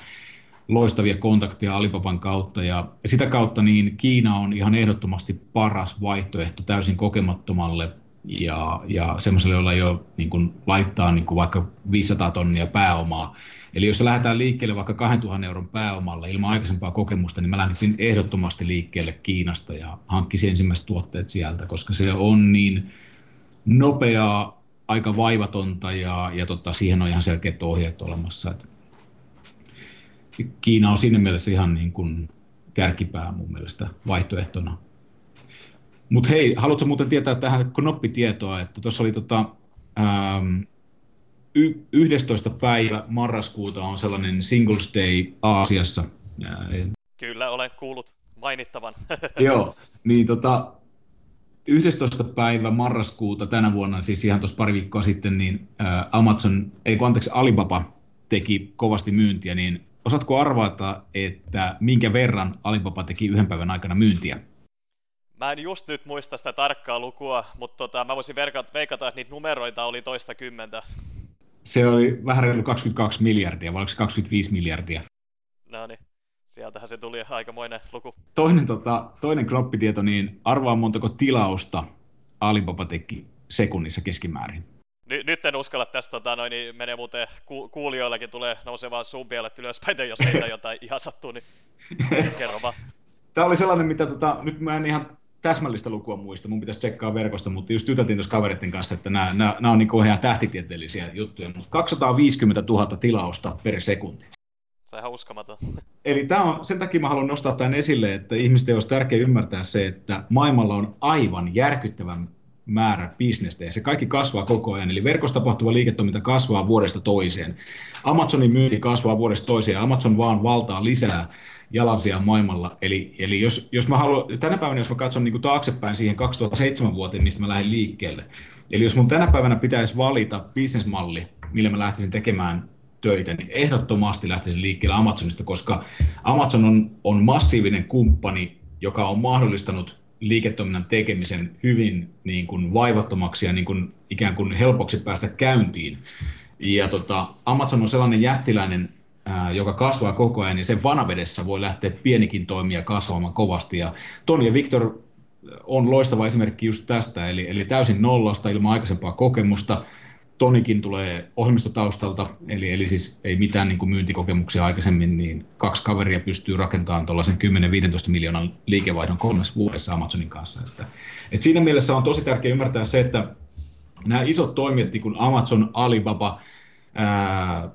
loistavia kontakteja Alibaban kautta, ja sitä kautta niin Kiina on ihan ehdottomasti paras vaihtoehto täysin kokemattomalle ja, ja semmoiselle, jolla ole niin kuin, laittaa niin kuin vaikka 500 tonnia pääomaa Eli jos lähdetään liikkeelle vaikka 2000 euron pääomalla ilman aikaisempaa kokemusta, niin mä lähtisin ehdottomasti liikkeelle Kiinasta ja hankkisin ensimmäiset tuotteet sieltä, koska se on niin nopeaa, aika vaivatonta ja, ja tota, siihen on ihan selkeät ohjeet olemassa. Että Kiina on siinä mielessä ihan niin kuin kärkipää mun mielestä vaihtoehtona. Mutta hei, haluatko muuten tietää tähän knoppitietoa, että tuossa oli tota, ähm, 11. päivä marraskuuta on sellainen Singles Day Aasiassa. Kyllä, olen kuullut mainittavan. Joo, niin tota, 11. päivä marraskuuta tänä vuonna, siis ihan tuossa pari viikkoa sitten, niin Amazon, ei kun anteeksi, Alibaba teki kovasti myyntiä, niin osaatko arvata, että minkä verran Alibaba teki yhden päivän aikana myyntiä? Mä en just nyt muista sitä tarkkaa lukua, mutta tota, mä voisin veikata, että niitä numeroita oli toista kymmentä se oli vähän reilu 22 miljardia, vai oliko se 25 miljardia? No niin, sieltähän se tuli aikamoinen luku. Toinen, tota, toinen knoppitieto, niin arvaa montako tilausta Alibaba teki sekunnissa keskimäärin. Ny, nyt en uskalla tästä, tota, noin, niin menee muuten ku, kuulijoillekin tulee nousevaan sumbielet ylöspäin, jos heitä jotain ihan sattuu, niin kerro vaan. Tämä oli sellainen, mitä tota, nyt mä en ihan täsmällistä lukua muista, mun pitäisi tsekkaa verkosta, mutta just juteltiin tuossa kaveritten kanssa, että nämä, nämä, nämä on niin ihan tähtitieteellisiä juttuja, mutta 250 000 tilausta per sekunti. Se on ihan uskomaton. Eli tämä on, sen takia mä haluan nostaa tämän esille, että ihmisten olisi tärkeää ymmärtää se, että maailmalla on aivan järkyttävän määrä bisnestä ja se kaikki kasvaa koko ajan. Eli verkossa tapahtuva liiketoiminta kasvaa vuodesta toiseen. Amazonin myynti kasvaa vuodesta toiseen ja Amazon vaan valtaa lisää jalansia maailmalla. Eli, eli jos, jos mä haluan, tänä päivänä jos mä katson niin kuin taaksepäin siihen 2007 vuoteen, mistä mä lähdin liikkeelle, eli jos mun tänä päivänä pitäisi valita bisnesmalli, millä mä lähtisin tekemään töitä, niin ehdottomasti lähtisin liikkeelle Amazonista, koska Amazon on, on massiivinen kumppani, joka on mahdollistanut liiketoiminnan tekemisen hyvin niin kuin vaivattomaksi ja niin kuin ikään kuin helpoksi päästä käyntiin. Ja tota, Amazon on sellainen jättiläinen joka kasvaa koko ajan, niin sen vanavedessä voi lähteä pienikin toimija kasvamaan kovasti. Ja Toni ja Victor on loistava esimerkki just tästä, eli, eli täysin nollasta ilman aikaisempaa kokemusta. Tonikin tulee ohjelmistotaustalta, eli, eli siis ei mitään niin kuin myyntikokemuksia aikaisemmin, niin kaksi kaveria pystyy rakentamaan tuollaisen 10-15 miljoonan liikevaihdon kolmessa vuodessa Amazonin kanssa. Että, että siinä mielessä on tosi tärkeää ymmärtää se, että nämä isot toimijat, niin kuin Amazon, Alibaba, ää,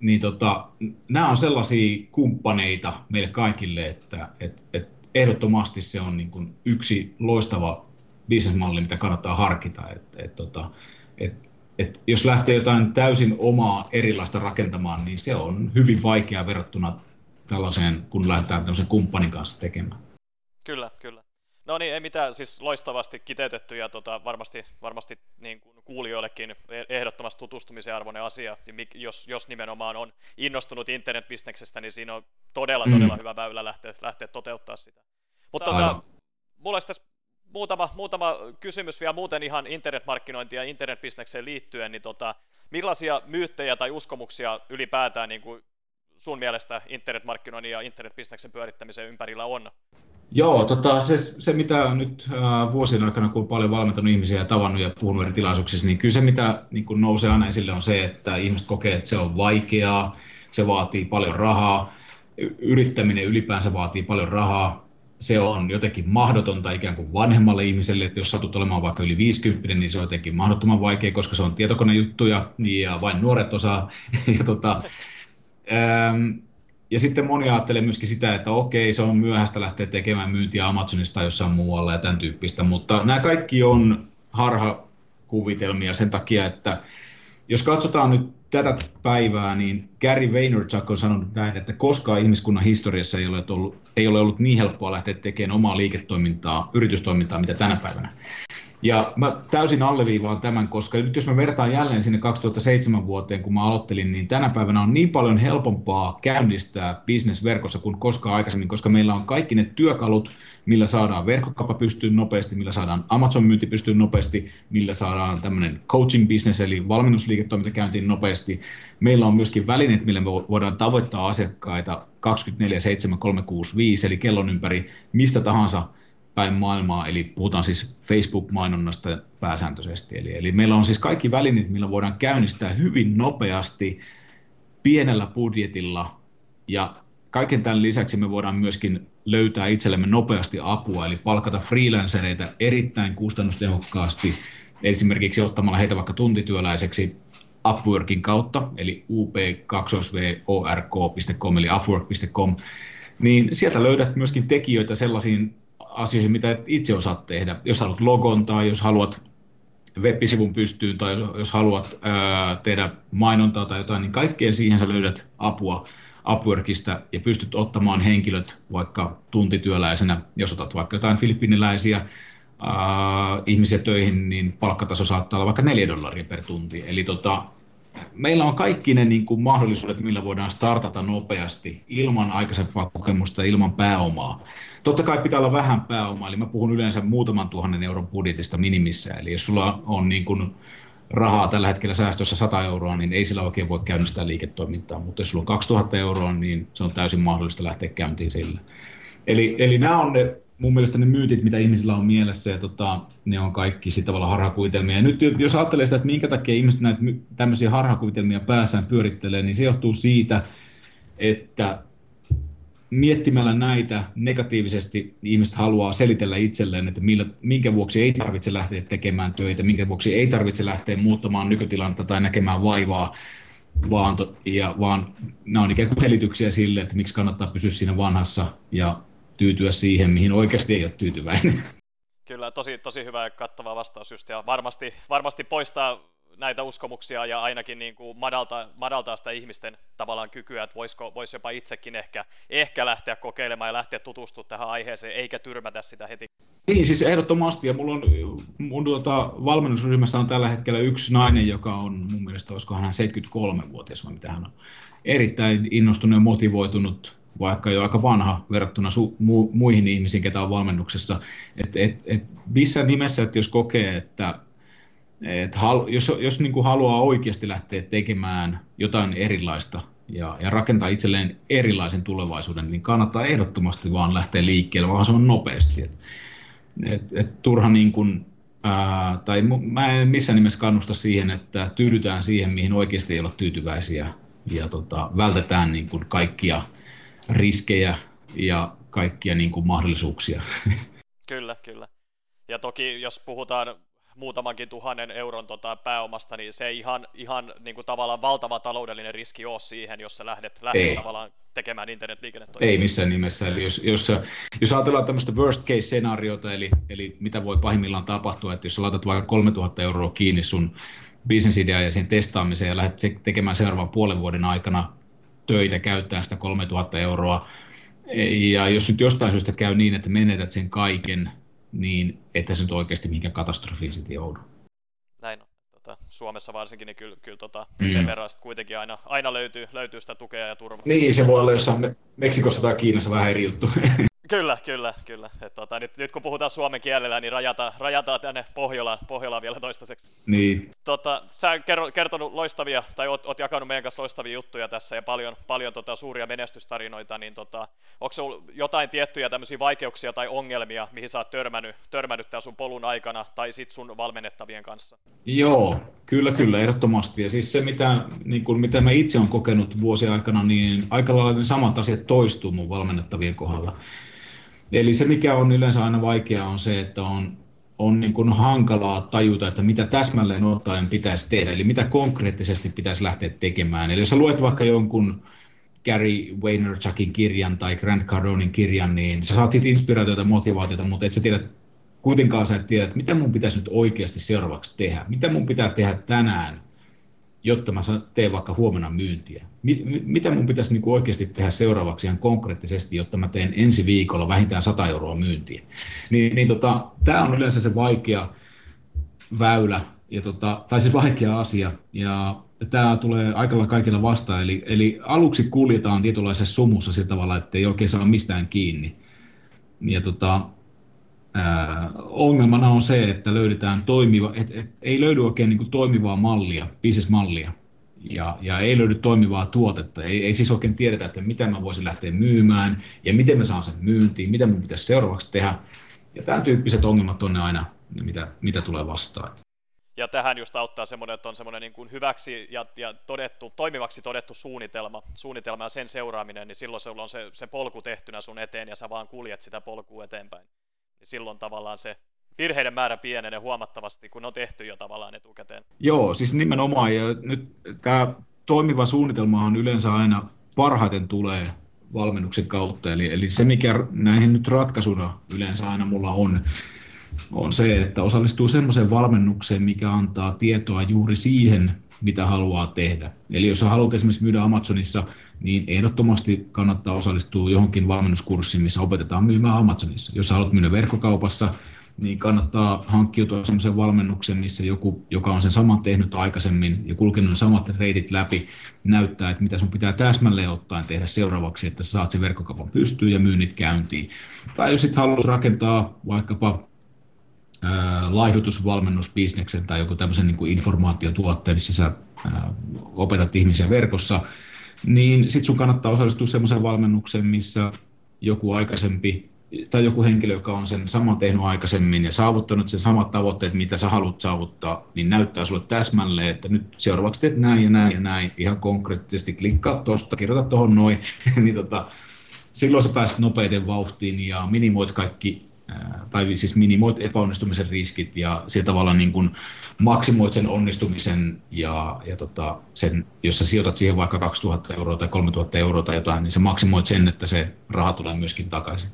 niin tota, nämä on sellaisia kumppaneita meille kaikille, että et, et ehdottomasti se on niin kuin yksi loistava bisnesmalli, mitä kannattaa harkita. Et, et, tota, et, et jos lähtee jotain täysin omaa erilaista rakentamaan, niin se on hyvin vaikeaa verrattuna tällaiseen, kun lähdetään tämmöisen kumppanin kanssa tekemään. Kyllä, kyllä. No niin, ei mitään, siis loistavasti kiteytetty ja tota, varmasti, varmasti niin kuin kuulijoillekin ehdottomasti tutustumisen arvoinen asia. Jos, jos nimenomaan on innostunut internetbisneksestä, niin siinä on todella, mm. todella hyvä väylä lähteä, lähteä toteuttaa sitä. Mutta tota, mulla olisi tässä muutama, muutama kysymys vielä muuten ihan internetmarkkinointiin ja internetbisnekseen liittyen, niin tota, millaisia myyttejä tai uskomuksia ylipäätään niin kuin sun mielestä internetmarkkinoinnin ja internetbisneksen pyörittämisen ympärillä on? Joo, tota, se, se mitä nyt äh, vuosien aikana, kun on paljon valmentanut ihmisiä ja tavannut ja puhunut eri tilaisuuksissa, niin kyllä se, mitä niin kun nousee aina esille, on se, että ihmiset kokee, että se on vaikeaa, se vaatii paljon rahaa, yrittäminen ylipäänsä vaatii paljon rahaa, se on jotenkin mahdotonta ikään kuin vanhemmalle ihmiselle, että jos satut olemaan vaikka yli 50, niin se on jotenkin mahdottoman vaikea, koska se on tietokonejuttuja niin ja vain nuoret osaa. ja, tota, ähm, ja sitten moni ajattelee myöskin sitä, että okei, se on myöhäistä lähteä tekemään myyntiä Amazonista jossain muualla ja tämän tyyppistä, mutta nämä kaikki on harhakuvitelmia sen takia, että jos katsotaan nyt tätä päivää, niin Gary Vaynerchuk on sanonut näin, että koskaan ihmiskunnan historiassa ei ole ollut, ei ole ollut niin helppoa lähteä tekemään omaa liiketoimintaa, yritystoimintaa, mitä tänä päivänä. Ja mä täysin alleviivaan tämän, koska nyt jos mä vertaan jälleen sinne 2007 vuoteen, kun mä aloittelin, niin tänä päivänä on niin paljon helpompaa käynnistää business verkossa kuin koskaan aikaisemmin, koska meillä on kaikki ne työkalut, millä saadaan verkkokaupa pystyyn nopeasti, millä saadaan Amazon-myynti pystyyn nopeasti, millä saadaan tämmöinen coaching business eli valmennusliiketoiminta käyntiin nopeasti. Meillä on myöskin välineet, millä me voidaan tavoittaa asiakkaita 24-7-365, eli kellon ympäri mistä tahansa päin maailmaa, eli puhutaan siis Facebook-mainonnasta pääsääntöisesti. Eli, eli meillä on siis kaikki välineet, millä voidaan käynnistää hyvin nopeasti pienellä budjetilla ja kaiken tämän lisäksi me voidaan myöskin löytää itsellemme nopeasti apua, eli palkata freelancereita erittäin kustannustehokkaasti, esimerkiksi ottamalla heitä vaikka tuntityöläiseksi Upworkin kautta, eli up2vork.com, eli upwork.com, niin sieltä löydät myöskin tekijöitä sellaisiin asioihin, mitä et itse osaat tehdä. Jos haluat logon tai jos haluat web-sivun pystyyn tai jos, haluat ää, tehdä mainontaa tai jotain, niin kaikkeen siihen sä löydät apua Upworkista ja pystyt ottamaan henkilöt vaikka tuntityöläisenä, jos otat vaikka jotain filippiniläisiä ihmisiä töihin, niin palkkataso saattaa olla vaikka 4 dollaria per tunti. Eli tota, meillä on kaikki ne niin kuin mahdollisuudet, millä voidaan startata nopeasti ilman aikaisempaa kokemusta ilman pääomaa. Totta kai pitää olla vähän pääomaa, eli mä puhun yleensä muutaman tuhannen euron budjetista minimissä. Eli jos sulla on niin kuin rahaa tällä hetkellä säästössä 100 euroa, niin ei sillä oikein voi käynnistää liiketoimintaa, mutta jos sulla on 2000 euroa, niin se on täysin mahdollista lähteä käyntiin sillä. Eli, eli nämä on ne, mun mielestä ne myytit, mitä ihmisillä on mielessä, ja tota, ne on kaikki sitten tavallaan harhakuvitelmia. Ja nyt jos ajattelee sitä, että minkä takia ihmiset näitä tämmöisiä harhakuvitelmia päässään pyörittelee, niin se johtuu siitä, että miettimällä näitä negatiivisesti ihmiset haluaa selitellä itselleen, että millä, minkä vuoksi ei tarvitse lähteä tekemään töitä, minkä vuoksi ei tarvitse lähteä muuttamaan nykytilannetta tai näkemään vaivaa, vaan, to, ja, vaan nämä on ikään kuin selityksiä sille, että miksi kannattaa pysyä siinä vanhassa ja tyytyä siihen, mihin oikeasti ei ole tyytyväinen. Kyllä, tosi, tosi hyvä ja kattava vastaus just, ja varmasti, varmasti poistaa näitä uskomuksia ja ainakin niin kuin madaltaa, madaltaa sitä ihmisten tavallaan kykyä, että voisiko, voisi jopa itsekin ehkä, ehkä lähteä kokeilemaan ja lähteä tutustumaan tähän aiheeseen, eikä tyrmätä sitä heti. Niin, siis ehdottomasti, ja mulla on, mun tuota, valmennusryhmässä on tällä hetkellä yksi nainen, joka on mun mielestä, olisiko hän 73-vuotias vai mitä hän on, erittäin innostunut ja motivoitunut vaikka jo aika vanha verrattuna su- mu- muihin ihmisiin, ketä on valmennuksessa. Et, et, et missään nimessä, että jos kokee, että et hal, jos, jos niin kuin haluaa oikeasti lähteä tekemään jotain erilaista ja, ja rakentaa itselleen erilaisen tulevaisuuden, niin kannattaa ehdottomasti vaan lähteä liikkeelle mahdollisimman nopeasti. Et, et, et turha niin kuin, ää, tai mä en missään nimessä kannusta siihen, että tyydytään siihen, mihin oikeasti ei ole tyytyväisiä ja tota, vältetään niin kuin kaikkia riskejä ja kaikkia niin kuin mahdollisuuksia. Kyllä, kyllä. Ja toki jos puhutaan muutamankin tuhannen euron tota, pääomasta, niin se ei ihan, ihan niin kuin tavallaan valtava taloudellinen riski ole siihen, jos sä lähdet, lähdet tavallaan tekemään internetliikennettä. Ei missään nimessä. Eli jos, jos, jos ajatellaan tämmöistä worst case scenaariota, eli, eli mitä voi pahimmillaan tapahtua, että jos sä laitat vaikka 3000 euroa kiinni sun bisnesidea ja sen testaamiseen ja lähdet tekemään seuraavan puolen vuoden aikana töitä käyttäen sitä 3000 euroa. Ja jos nyt jostain syystä käy niin, että menetät sen kaiken, niin että se nyt oikeasti mihinkään katastrofiin sitten joudu. Näin on. Tota, Suomessa varsinkin, niin kyllä, kyllä tota, mm. sen verran kuitenkin aina, aina löytyy, löytyy sitä tukea ja turvaa. Niin, se voi olla jossain Meksikossa tai Kiinassa vähän eri juttu. Kyllä, kyllä, kyllä. Et, tota, nyt, nyt, kun puhutaan suomen kielellä, niin rajataan, rajataan tänne Pohjolaan, Pohjolaan vielä toistaiseksi. Niin. Tota, sä on kertonut loistavia, tai oot, oot jakanut meidän kanssa loistavia juttuja tässä ja paljon, paljon tota, suuria menestystarinoita, niin tota, onko sulla jotain tiettyjä tämmöisiä vaikeuksia tai ongelmia, mihin sä oot törmännyt, törmännyt tämän sun polun aikana tai sit sun valmennettavien kanssa? Joo, kyllä, kyllä, ehdottomasti. Ja siis se, mitä, niin kuin, mitä mä itse olen kokenut vuosien aikana, niin aika lailla ne samat asiat toistuu mun valmennettavien kohdalla. Eli se, mikä on yleensä aina vaikeaa, on se, että on, on niin kuin hankalaa tajuta, että mitä täsmälleen ottaen pitäisi tehdä, eli mitä konkreettisesti pitäisi lähteä tekemään. Eli jos luet vaikka jonkun Gary Vaynerchukin kirjan tai Grant Cardonin kirjan, niin sä saat siitä inspiraatiota ja motivaatiota, mutta et sä tiedä, kuitenkaan sä et tiedä, että mitä mun pitäisi nyt oikeasti seuraavaksi tehdä, mitä mun pitää tehdä tänään, jotta mä teen vaikka huomenna myyntiä? Mitä mun pitäisi niin kuin oikeasti tehdä seuraavaksi ihan konkreettisesti, jotta mä teen ensi viikolla vähintään 100 euroa myyntiä? Niin, niin tota, tämä on yleensä se vaikea väylä, ja tota, tai siis vaikea asia, ja tämä tulee aikalla kaikilla vastaan. Eli, eli aluksi kuljetaan tietynlaisessa sumussa sillä tavalla, että ei oikein saa mistään kiinni. Ja tota, ongelmana on se, että löydetään toimiva, et, et, ei löydy oikein niin kuin toimivaa mallia, bisnesmallia, ja, ja ei löydy toimivaa tuotetta. Ei, ei siis oikein tiedetä, että mitä mä voisin lähteä myymään ja miten mä saan sen myyntiin, mitä mun pitäisi seuraavaksi tehdä. Ja tämän tyyppiset ongelmat on ne aina, mitä, mitä tulee vastaan. Ja tähän just auttaa semmoinen, että on semmoinen niin kuin hyväksi ja, ja todettu, toimivaksi todettu suunnitelma, suunnitelma ja sen seuraaminen, niin silloin sulla on se, se polku tehtynä sun eteen ja sä vaan kuljet sitä polkua eteenpäin niin silloin tavallaan se virheiden määrä pienenee huomattavasti, kun on tehty jo tavallaan etukäteen. Joo, siis nimenomaan. Ja nyt tämä toimiva suunnitelmahan yleensä aina parhaiten tulee valmennuksen kautta. Eli, eli se, mikä näihin nyt ratkaisuna yleensä aina mulla on, on se, että osallistuu semmoiseen valmennukseen, mikä antaa tietoa juuri siihen, mitä haluaa tehdä. Eli jos haluat esimerkiksi myydä Amazonissa, niin ehdottomasti kannattaa osallistua johonkin valmennuskurssiin, missä opetetaan myymään Amazonissa. Jos haluat myydä verkkokaupassa, niin kannattaa hankkiutua sellaisen valmennuksen, missä joku, joka on sen saman tehnyt aikaisemmin ja kulkenut samat reitit läpi, näyttää, että mitä sun pitää täsmälleen ottaen tehdä seuraavaksi, että sä saat sen verkkokaupan pystyyn ja myynnit käyntiin. Tai jos sitten haluat rakentaa vaikkapa laihdutusvalmennusbisneksen tai joku tämmöisen niin informaatiotuotteen, missä sä opetat ihmisiä verkossa, niin sitten sun kannattaa osallistua semmoiseen valmennukseen, missä joku aikaisempi tai joku henkilö, joka on sen saman tehnyt aikaisemmin ja saavuttanut sen samat tavoitteet, mitä sä haluat saavuttaa, niin näyttää sulle täsmälleen, että nyt seuraavaksi teet näin ja näin ja näin, ihan konkreettisesti klikkaa tuosta, kirjoita tuohon noin, niin tota, silloin sä pääset nopeiten vauhtiin ja minimoit kaikki tai siis minimoit epäonnistumisen riskit ja sillä tavalla niin kuin maksimoit sen onnistumisen ja, ja tota, sen, jos sä sijoitat siihen vaikka 2000 euroa tai 3000 euroa tai jotain, niin sä maksimoit sen, että se raha tulee myöskin takaisin.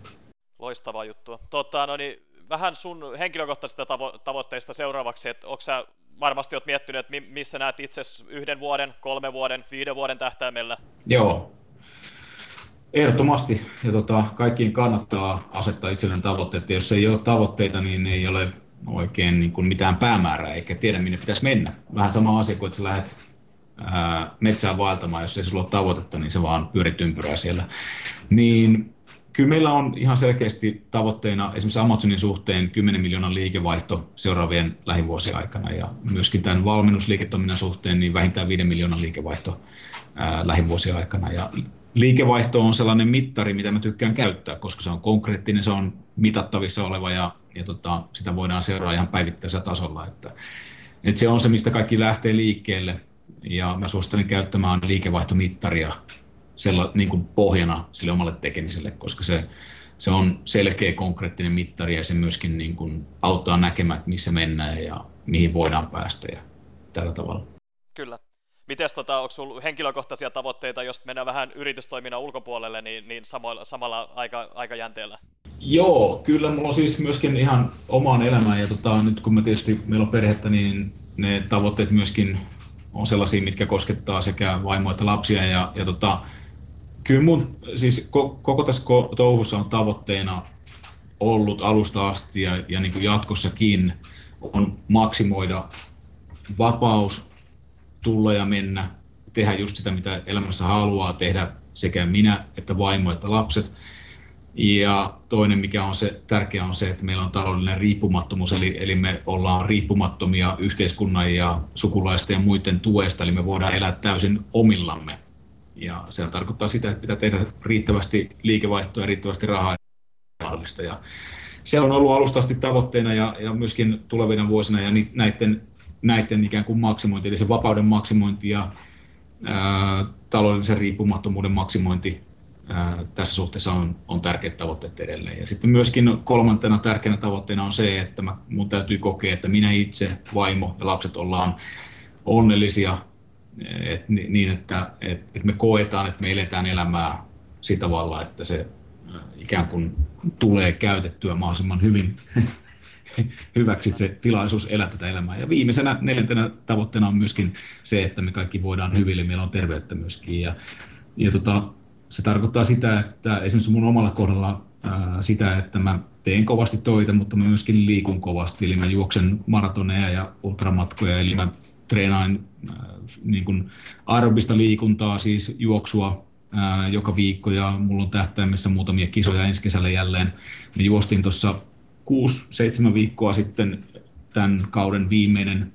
Loistavaa juttua. Tota, no niin, vähän sun henkilökohtaisista tavo- tavoitteista seuraavaksi, että onko sä varmasti oot miettinyt, että missä näet itse yhden vuoden, kolmen vuoden, viiden vuoden tähtäimellä? Joo, Ehdottomasti, ja tota, kaikkien kannattaa asettaa itselleen tavoitteet. Jos ei ole tavoitteita, niin ei ole oikein niin kuin mitään päämäärää, eikä tiedä minne pitäisi mennä. Vähän sama asia kuin, että sä lähdet ää, metsään vaeltamaan, jos ei sulla ole tavoitetta, niin se vaan pyörit ympyrää siellä. Niin kyllä meillä on ihan selkeästi tavoitteena esimerkiksi Amazonin suhteen 10 miljoonan liikevaihto seuraavien lähivuosien aikana ja myöskin tämän valmennusliiketoiminnan suhteen niin vähintään 5 miljoonan liikevaihto lähivuosien aikana. Ja liikevaihto on sellainen mittari, mitä mä tykkään käyttää, koska se on konkreettinen, se on mitattavissa oleva ja, ja tota, sitä voidaan seurata ihan päivittäisellä tasolla. Että, että se on se, mistä kaikki lähtee liikkeelle ja mä suosittelen käyttämään liikevaihtomittaria sella, niin kuin pohjana sille omalle tekemiselle, koska se, se on selkeä konkreettinen mittari ja se myöskin niin kuin auttaa näkemään, missä mennään ja mihin voidaan päästä ja tällä tavalla. Kyllä. Mites tota, onko sinulla henkilökohtaisia tavoitteita, jos mennään vähän yritystoiminnan ulkopuolelle, niin, niin samoilla, samalla aika, aikajänteellä? Joo, kyllä mulla on siis myöskin ihan omaan elämään ja tota, nyt kun me tietysti meillä on perhettä, niin ne tavoitteet myöskin on sellaisia, mitkä koskettaa sekä vaimoa että lapsia. Ja, ja tota, kyllä mun, siis koko tässä touhussa on tavoitteena ollut alusta asti ja, ja niin kuin jatkossakin on maksimoida vapaus tulla ja mennä, tehdä just sitä, mitä elämässä haluaa tehdä sekä minä että vaimo että lapset. Ja toinen, mikä on se tärkeä, on se, että meillä on taloudellinen riippumattomuus, eli, eli me ollaan riippumattomia yhteiskunnan ja sukulaisten ja muiden tuesta, eli me voidaan elää täysin omillamme. Ja se tarkoittaa sitä, että pitää tehdä riittävästi liikevaihtoa ja riittävästi rahaa. Ja se on ollut alusta asti tavoitteena ja, ja myöskin tulevina vuosina ja näiden, näiden ikään kuin maksimointi, eli se vapauden maksimointi ja ää, taloudellisen riippumattomuuden maksimointi ää, tässä suhteessa on, on tärkeät tavoitteet edelleen. Ja sitten myöskin kolmantena tärkeänä tavoitteena on se, että mä, mun täytyy kokea, että minä itse, vaimo ja lapset ollaan onnellisia et, niin, että et, et me koetaan, että me eletään elämää sitä tavalla, että se ikään kuin tulee käytettyä mahdollisimman hyvin hyväksi se tilaisuus elää tätä elämää. Ja viimeisenä neljäntenä tavoitteena on myöskin se, että me kaikki voidaan hyvin, eli meillä on terveyttä myöskin. Ja, ja tota, se tarkoittaa sitä, että esimerkiksi mun omalla kohdalla ää, sitä, että mä teen kovasti töitä, mutta mä myöskin liikun kovasti, eli mä juoksen maratoneja ja ultramatkoja, eli mä treenaan ää, niin kuin aerobista liikuntaa, siis juoksua ää, joka viikko ja mulla on tähtäimessä muutamia kisoja ensi kesällä jälleen. Me juostin tuossa 6-7 viikkoa sitten tämän kauden viimeinen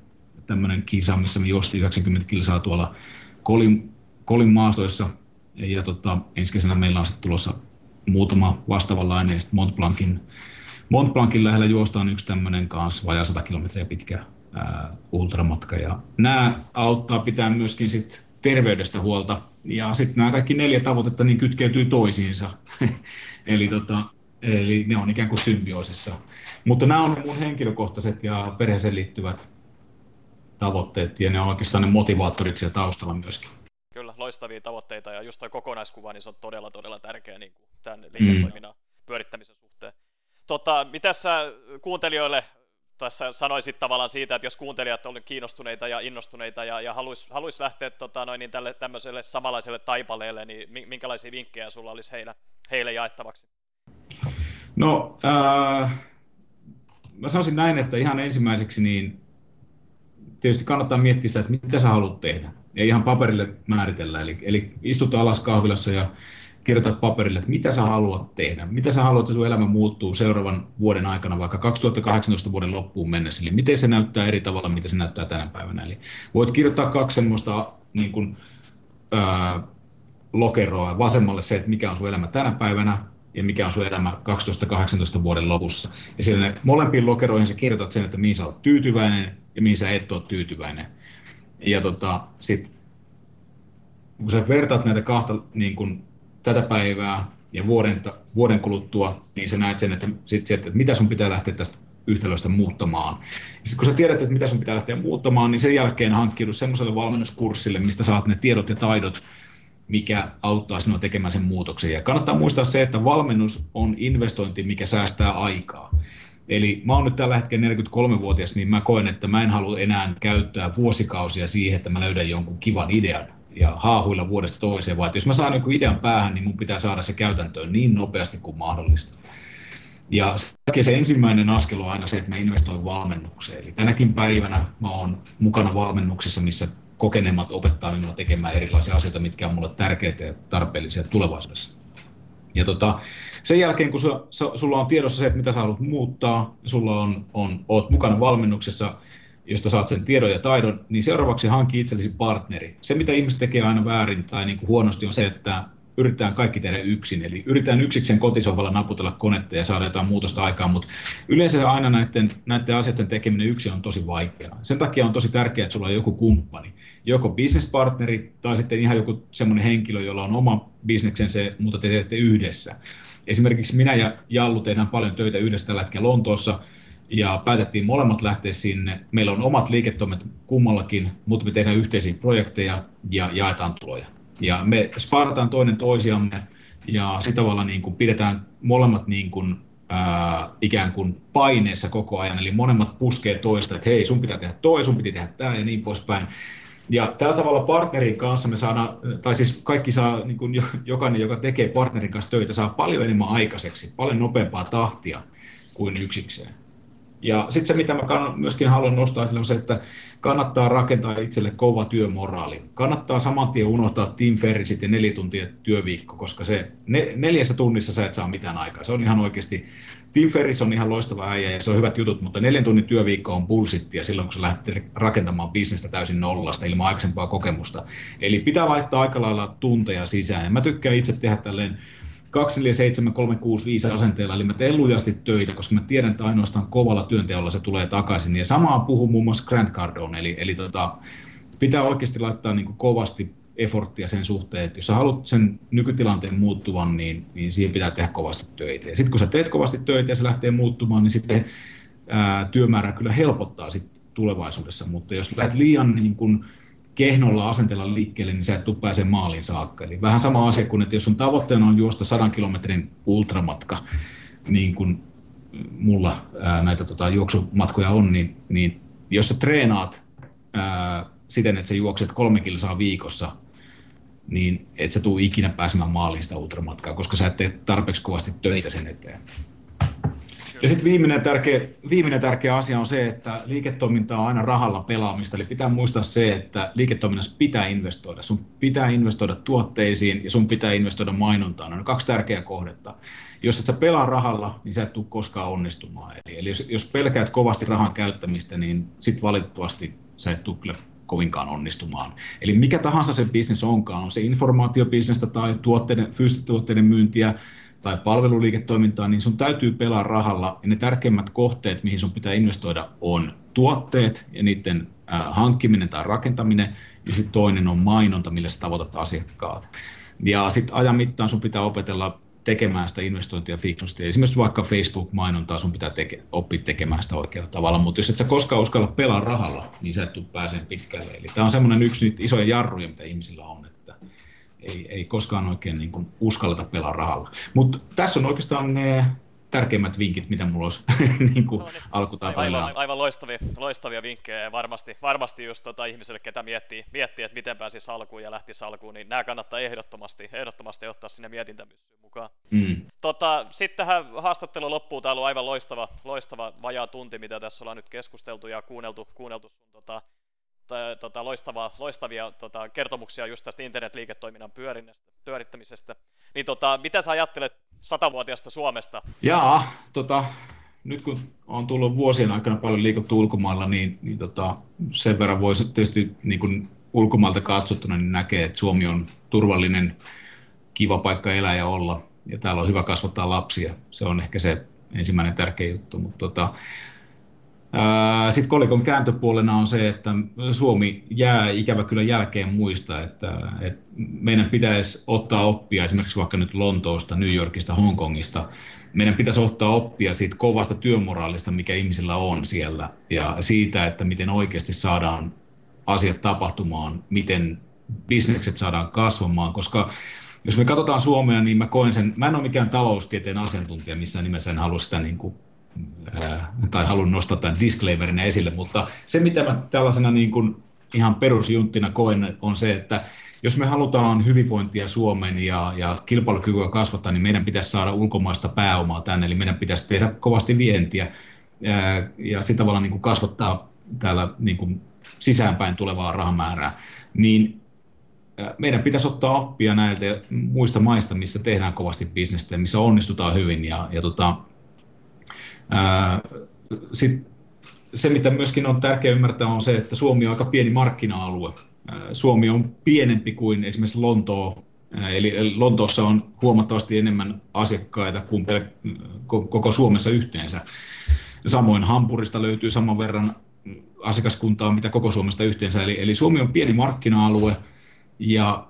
tämmöinen kisa, missä me juostiin 90 kilsaa tuolla Kolin, Kolin maastoissa. Ja tota, ensi kesänä meillä on sitten tulossa muutama vastaavanlainen, ja sitten Mont Blancin, Mont Blancin lähellä juostaan yksi tämmöinen kanssa vajaa 100 kilometriä pitkä ää, ultramatka. Ja nämä auttaa pitää myöskin sitten terveydestä huolta. Ja sitten nämä kaikki neljä tavoitetta niin kytkeytyy toisiinsa. eli, tota, eli ne on ikään kuin symbioosissa. Mutta nämä on mun henkilökohtaiset ja perheeseen liittyvät tavoitteet ja ne on oikeastaan ne motivaattorit siellä taustalla myöskin. Kyllä, loistavia tavoitteita ja just tuo kokonaiskuva, niin se on todella, todella tärkeä niin kuin tämän liiketoiminnan mm. pyörittämisen suhteen. Tota, mitä sä kuuntelijoille tässä sanoisit tavallaan siitä, että jos kuuntelijat ovat kiinnostuneita ja innostuneita ja, ja haluaisi haluais lähteä tota, noin, niin tälle tämmöiselle samanlaiselle taipaleelle, niin minkälaisia vinkkejä sulla olisi heille, heille jaettavaksi? No, äh, mä sanoisin näin, että ihan ensimmäiseksi niin tietysti kannattaa miettiä sitä, että mitä sä haluat tehdä. Ja ihan paperille määritellä. Eli, eli istut alas kahvilassa ja kirjoitat paperille, että mitä sä haluat tehdä, mitä sä haluat, että sun elämä muuttuu seuraavan vuoden aikana, vaikka 2018 vuoden loppuun mennessä, eli miten se näyttää eri tavalla, mitä se näyttää tänä päivänä. Eli voit kirjoittaa kaksi semmoista niin kuin, ää, lokeroa, vasemmalle se, että mikä on sun elämä tänä päivänä, ja mikä on sun elämä 2018 vuoden lopussa. Ja siellä molempiin lokeroihin sä kirjoitat sen, että mihin sä oot tyytyväinen ja mihin sä et ole tyytyväinen. Ja tota, sit, kun sä vertaat näitä kahta niin kun, tätä päivää ja vuoden, vuoden kuluttua, niin sä näet sen, että, sit että mitä sun pitää lähteä tästä yhtälöstä muuttamaan. Sitten kun sä tiedät, että mitä sun pitää lähteä muuttamaan, niin sen jälkeen hankkiudu semmoiselle valmennuskurssille, mistä saat ne tiedot ja taidot, mikä auttaa sinua tekemään sen muutoksen. Ja kannattaa muistaa se, että valmennus on investointi, mikä säästää aikaa. Eli mä oon nyt tällä hetkellä 43-vuotias, niin mä koen, että mä en halua enää käyttää vuosikausia siihen, että mä löydän jonkun kivan idean ja haahuilla vuodesta toiseen, vaan jos mä saan joku idean päähän, niin mun pitää saada se käytäntöön niin nopeasti kuin mahdollista. Ja se ensimmäinen askel on aina se, että mä investoin valmennukseen. Eli tänäkin päivänä mä oon mukana valmennuksessa, missä kokeneemmat opettaa minua tekemään erilaisia asioita, mitkä on mulle tärkeitä ja tarpeellisia tulevaisuudessa. Ja tota, sen jälkeen, kun sulla on tiedossa se, että mitä sä haluat muuttaa, sulla on, on, oot mukana valmennuksessa, josta saat sen tiedon ja taidon, niin seuraavaksi hankki itsellesi partneri. Se, mitä ihmiset tekee aina väärin tai niin kuin huonosti, on se, että yritetään kaikki tehdä yksin. Eli yritetään yksikseen kotisovalla naputella konetta ja saada jotain muutosta aikaan, mutta yleensä aina näiden, näiden asioiden tekeminen yksin on tosi vaikeaa. Sen takia on tosi tärkeää, että sulla on joku kumppani, joko businesspartneri tai sitten ihan joku semmoinen henkilö, jolla on oma bisneksensä, mutta te teette yhdessä. Esimerkiksi minä ja Jallu tehdään paljon töitä yhdessä tällä hetkellä Lontoossa, ja päätettiin molemmat lähteä sinne. Meillä on omat liiketoimet kummallakin, mutta me tehdään yhteisiä projekteja ja jaetaan tuloja. Ja me sparataan toinen toisiamme ja sitä tavalla niin kuin pidetään molemmat niin kuin, ää, ikään kuin paineessa koko ajan, eli monemmat puskee toista, että hei, sun pitää tehdä toi, sun pitää tehdä tämä ja niin poispäin. Ja tällä tavalla partnerin kanssa me saadaan, tai siis kaikki saa, niin kuin jokainen, joka tekee partnerin kanssa töitä, saa paljon enemmän aikaiseksi, paljon nopeampaa tahtia kuin yksikseen. Ja sitten se, mitä mä myöskin haluan nostaa esille, on se, että kannattaa rakentaa itselle kova työmoraali. Kannattaa saman tien unohtaa Team Ferrisit ja neljä tuntia työviikko, koska se ne, neljässä tunnissa sä et saa mitään aikaa. Se on ihan oikeasti, Team Ferris on ihan loistava äijä ja se on hyvät jutut, mutta neljän tunnin työviikko on bullshittia silloin, kun sä lähdet rakentamaan bisnestä täysin nollasta ilman aikaisempaa kokemusta. Eli pitää laittaa aika lailla tunteja sisään. Ja mä tykkään itse tehdä tälleen 247, asenteella, eli mä teen lujasti töitä, koska mä tiedän, että ainoastaan kovalla työnteolla se tulee takaisin. Ja samaa puhuu muun muassa Grant Cardone, eli, eli tota, pitää oikeasti laittaa niin kovasti efforttia sen suhteen, että jos sä haluat sen nykytilanteen muuttuvan, niin, niin siihen pitää tehdä kovasti töitä. Ja sitten kun sä teet kovasti töitä ja se lähtee muuttumaan, niin sitten ää, työmäärä kyllä helpottaa sit tulevaisuudessa, mutta jos lähdet liian niin kun, kehnolla asenteella liikkeelle, niin sä et tule pääse maaliin saakka. Eli vähän sama asia kuin, että jos sun tavoitteena on juosta 100 kilometrin ultramatka, niin kuin mulla ää, näitä tota, juoksumatkoja on, niin, niin jos sä treenaat ää, siten, että sä juokset kolme kilsaa viikossa, niin et sä tule ikinä pääsemään maaliin sitä ultramatkaa, koska sä et tee tarpeeksi kovasti töitä sen eteen. Ja sitten viimeinen tärkeä, viimeinen tärkeä asia on se, että liiketoiminta on aina rahalla pelaamista. Eli pitää muistaa se, että liiketoiminnassa pitää investoida. Sun pitää investoida tuotteisiin ja sun pitää investoida mainontaan. Ne on kaksi tärkeää kohdetta. Jos et sä pelaa rahalla, niin sä et tule koskaan onnistumaan. Eli, eli jos, jos pelkäät kovasti rahan käyttämistä, niin sitten valitettavasti sä et tule kovinkaan onnistumaan. Eli mikä tahansa se bisnes onkaan, on se informaatiobisnestä tai tuotteiden, fyysisten tuotteiden myyntiä, tai palveluliiketoimintaa, niin sun täytyy pelaa rahalla. Ja ne tärkeimmät kohteet, mihin sun pitää investoida, on tuotteet ja niiden hankkiminen tai rakentaminen. Ja sitten toinen on mainonta, millä sä tavoitat asiakkaat. Ja sitten ajan mittaan sun pitää opetella tekemään sitä investointia fiksusti. Esimerkiksi vaikka Facebook-mainontaa sun pitää teke, oppia tekemään sitä oikealla tavalla, mutta jos et sä koskaan uskalla pelaa rahalla, niin sä et tule pääseen pitkälle. Eli tämä on semmoinen yksi niitä isoja jarruja, mitä ihmisillä on, ei, ei koskaan oikein niin kuin uskalleta pelaa rahalla. Mutta tässä on oikeastaan ne tärkeimmät vinkit, mitä mulla olisi niin kuin no niin. Aivan, aivan loistavia, loistavia vinkkejä varmasti, varmasti just tota ihmiselle, ketä miettii, miettii, että miten pääsisi alkuun ja lähti alkuun, niin nämä kannattaa ehdottomasti, ehdottomasti ottaa sinne mietintämyssyyn mukaan. Mm. Tota, sitten tähän haastattelu loppuu. Tämä on aivan loistava, loistava vajaa tunti, mitä tässä ollaan nyt keskusteltu ja kuunneltu, kuunneltu sun tota, tota, loistava, loistavia tota, kertomuksia just tästä internetliiketoiminnan pyörittämisestä. Niin tota, mitä sä ajattelet satavuotiaasta Suomesta? Jaa, tota, nyt kun on tullut vuosien aikana paljon liikuttu ulkomailla, niin, niin tota, sen verran voisi tietysti niin kuin ulkomailta katsottuna niin näkee, että Suomi on turvallinen, kiva paikka elää ja olla. Ja täällä on hyvä kasvattaa lapsia. Se on ehkä se ensimmäinen tärkeä juttu. Mutta tota, sitten kolikon kääntöpuolena on se, että Suomi jää ikävä kyllä jälkeen muista, että, että meidän pitäisi ottaa oppia esimerkiksi vaikka nyt Lontoosta, New Yorkista, Hongkongista. Meidän pitäisi ottaa oppia siitä kovasta työmoraalista, mikä ihmisillä on siellä ja siitä, että miten oikeasti saadaan asiat tapahtumaan, miten bisnekset saadaan kasvamaan, koska jos me katsotaan Suomea, niin mä koen sen, mä en ole mikään taloustieteen asiantuntija missään nimessä, en halua sitä niin kuin tai haluan nostaa tämän disclaimerin esille, mutta se mitä mä tällaisena niin kuin ihan perusjunttina koen on se, että jos me halutaan hyvinvointia Suomeen ja, ja kilpailukykyä kasvattaa, niin meidän pitäisi saada ulkomaista pääomaa tänne, eli meidän pitäisi tehdä kovasti vientiä ja, ja sitä tavalla niin kuin kasvattaa täällä niin kuin sisäänpäin tulevaa rahamäärää, niin meidän pitäisi ottaa oppia näiltä muista maista, missä tehdään kovasti bisnestä ja missä onnistutaan hyvin ja, ja tota, sitten se, mitä myöskin on tärkeää ymmärtää, on se, että Suomi on aika pieni markkina-alue. Suomi on pienempi kuin esimerkiksi Lontoo, eli Lontoossa on huomattavasti enemmän asiakkaita kuin koko Suomessa yhteensä. Samoin Hampurista löytyy saman verran asiakaskuntaa, mitä koko Suomesta yhteensä. Eli, eli Suomi on pieni markkina-alue ja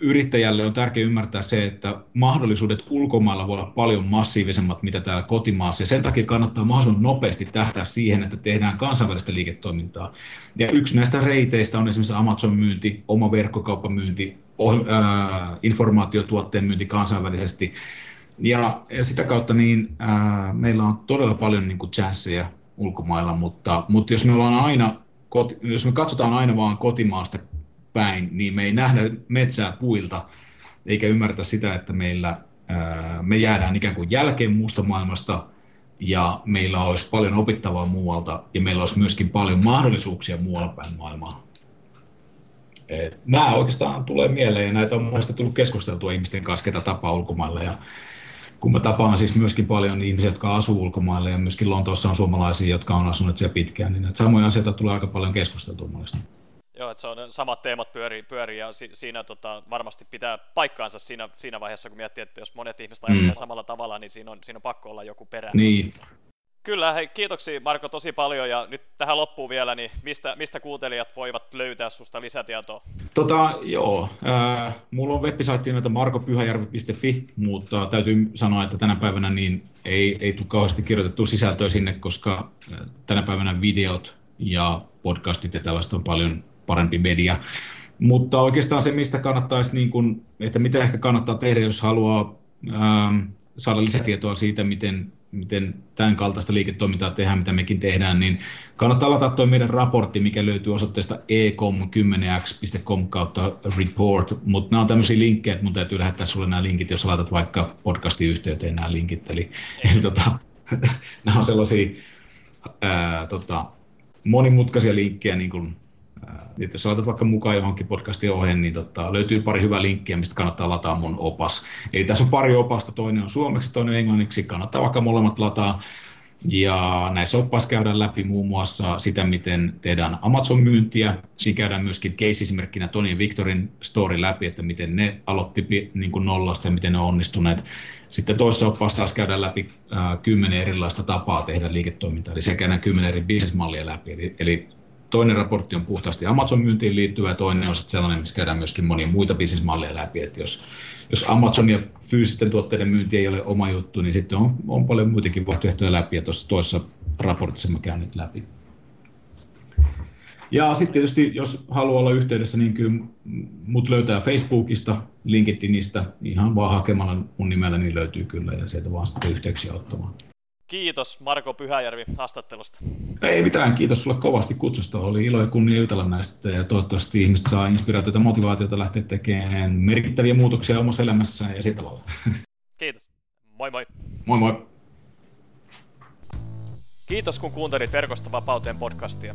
yrittäjälle on tärkeää ymmärtää se, että mahdollisuudet ulkomailla voi olla paljon massiivisemmat, mitä täällä kotimaassa, ja sen takia kannattaa mahdollisimman nopeasti tähtää siihen, että tehdään kansainvälistä liiketoimintaa. Ja yksi näistä reiteistä on esimerkiksi Amazon-myynti, oma verkkokauppamyynti, informaatiotuotteen myynti kansainvälisesti, ja, ja sitä kautta niin, ää, meillä on todella paljon niin kuin jazzia ulkomailla, mutta, mutta jos me ollaan aina, jos me katsotaan aina vaan kotimaasta päin, niin me ei nähdä metsää puilta, eikä ymmärretä sitä, että meillä, me jäädään ikään kuin jälkeen muusta maailmasta, ja meillä olisi paljon opittavaa muualta, ja meillä olisi myöskin paljon mahdollisuuksia muualla päin maailmaa. Et nämä oikeastaan tulee mieleen, ja näitä on monesti tullut keskusteltua ihmisten kanssa, ketä tapaa ulkomailla, ja kun mä tapaan siis myöskin paljon ihmisiä, jotka asuu ulkomailla, ja myöskin Lontoossa on suomalaisia, jotka on asunut siellä pitkään, niin näitä samoja asioita tulee aika paljon keskusteltua monesti. Joo, että se on samat teemat pyörii, pyörii ja si, siinä tota, varmasti pitää paikkaansa siinä, siinä vaiheessa, kun miettii, että jos monet ihmiset ajattelee mm. samalla tavalla, niin siinä on, siinä on pakko olla joku perä. Niin. Kyllä, hei, kiitoksia Marko tosi paljon ja nyt tähän loppuun vielä, niin mistä, mistä kuuntelijat voivat löytää susta lisätietoa? Tota, joo, äh, mulla on website nimeltä markopyhäjärvi.fi, mutta täytyy sanoa, että tänä päivänä niin ei, ei tule kauheasti kirjoitettu sisältöä sinne, koska tänä päivänä videot ja podcastit ja tällaista on paljon parempi media. Mutta oikeastaan se, mistä kannattaisi, niin kun, että mitä ehkä kannattaa tehdä, jos haluaa ähm, saada lisätietoa siitä, miten, miten tämän kaltaista liiketoimintaa tehdään, mitä mekin tehdään, niin kannattaa lataa tuo meidän raportti, mikä löytyy osoitteesta ecom10x.com kautta report, mutta nämä on tämmöisiä linkkejä, että mun täytyy lähettää sulle nämä linkit, jos laitat vaikka podcastin yhteyteen nämä linkit, eli, eli tota, nämä on sellaisia ää, tota, monimutkaisia linkkejä, niin kuin että jos laitat vaikka mukaan johonkin podcastin oheen, niin tota, löytyy pari hyvää linkkiä, mistä kannattaa lataa mun opas. Eli tässä on pari opasta, toinen on suomeksi, toinen on englanniksi, kannattaa vaikka molemmat lataa. Ja näissä oppaissa käydään läpi muun muassa sitä, miten tehdään Amazon-myyntiä. Siinä käydään myöskin case-esimerkkinä Tony ja Victorin story läpi, että miten ne aloitti niin kuin nollasta ja miten ne on onnistuneet. Sitten toisessa oppaassa taas käydään läpi äh, kymmenen erilaista tapaa tehdä liiketoimintaa, eli sekä käydään kymmenen eri bisnesmallia läpi. Eli, eli toinen raportti on puhtaasti Amazon-myyntiin liittyvä ja toinen on sitten sellainen, missä käydään myöskin monia muita bisnesmalleja läpi. Että jos, jos Amazon ja fyysisten tuotteiden myynti ei ole oma juttu, niin sitten on, on paljon muitakin vaihtoehtoja läpi ja tuossa toisessa raportissa mä käyn nyt läpi. Ja sitten tietysti, jos haluaa olla yhteydessä, niin kyllä mut löytää Facebookista, LinkedInistä, ihan vaan hakemalla mun nimellä, niin löytyy kyllä, ja sieltä vaan sitten yhteyksiä ottamaan. Kiitos Marko Pyhäjärvi haastattelusta. Ei mitään, kiitos sulle kovasti kutsusta. Oli ilo ja kunnia jutella näistä ja toivottavasti ihmiset saa inspiraatiota ja motivaatiota lähteä tekemään merkittäviä muutoksia omassa elämässään ja sillä tavalla. Kiitos. Moi moi. Moi moi. Kiitos kun kuuntelit Verkosta vapauteen podcastia.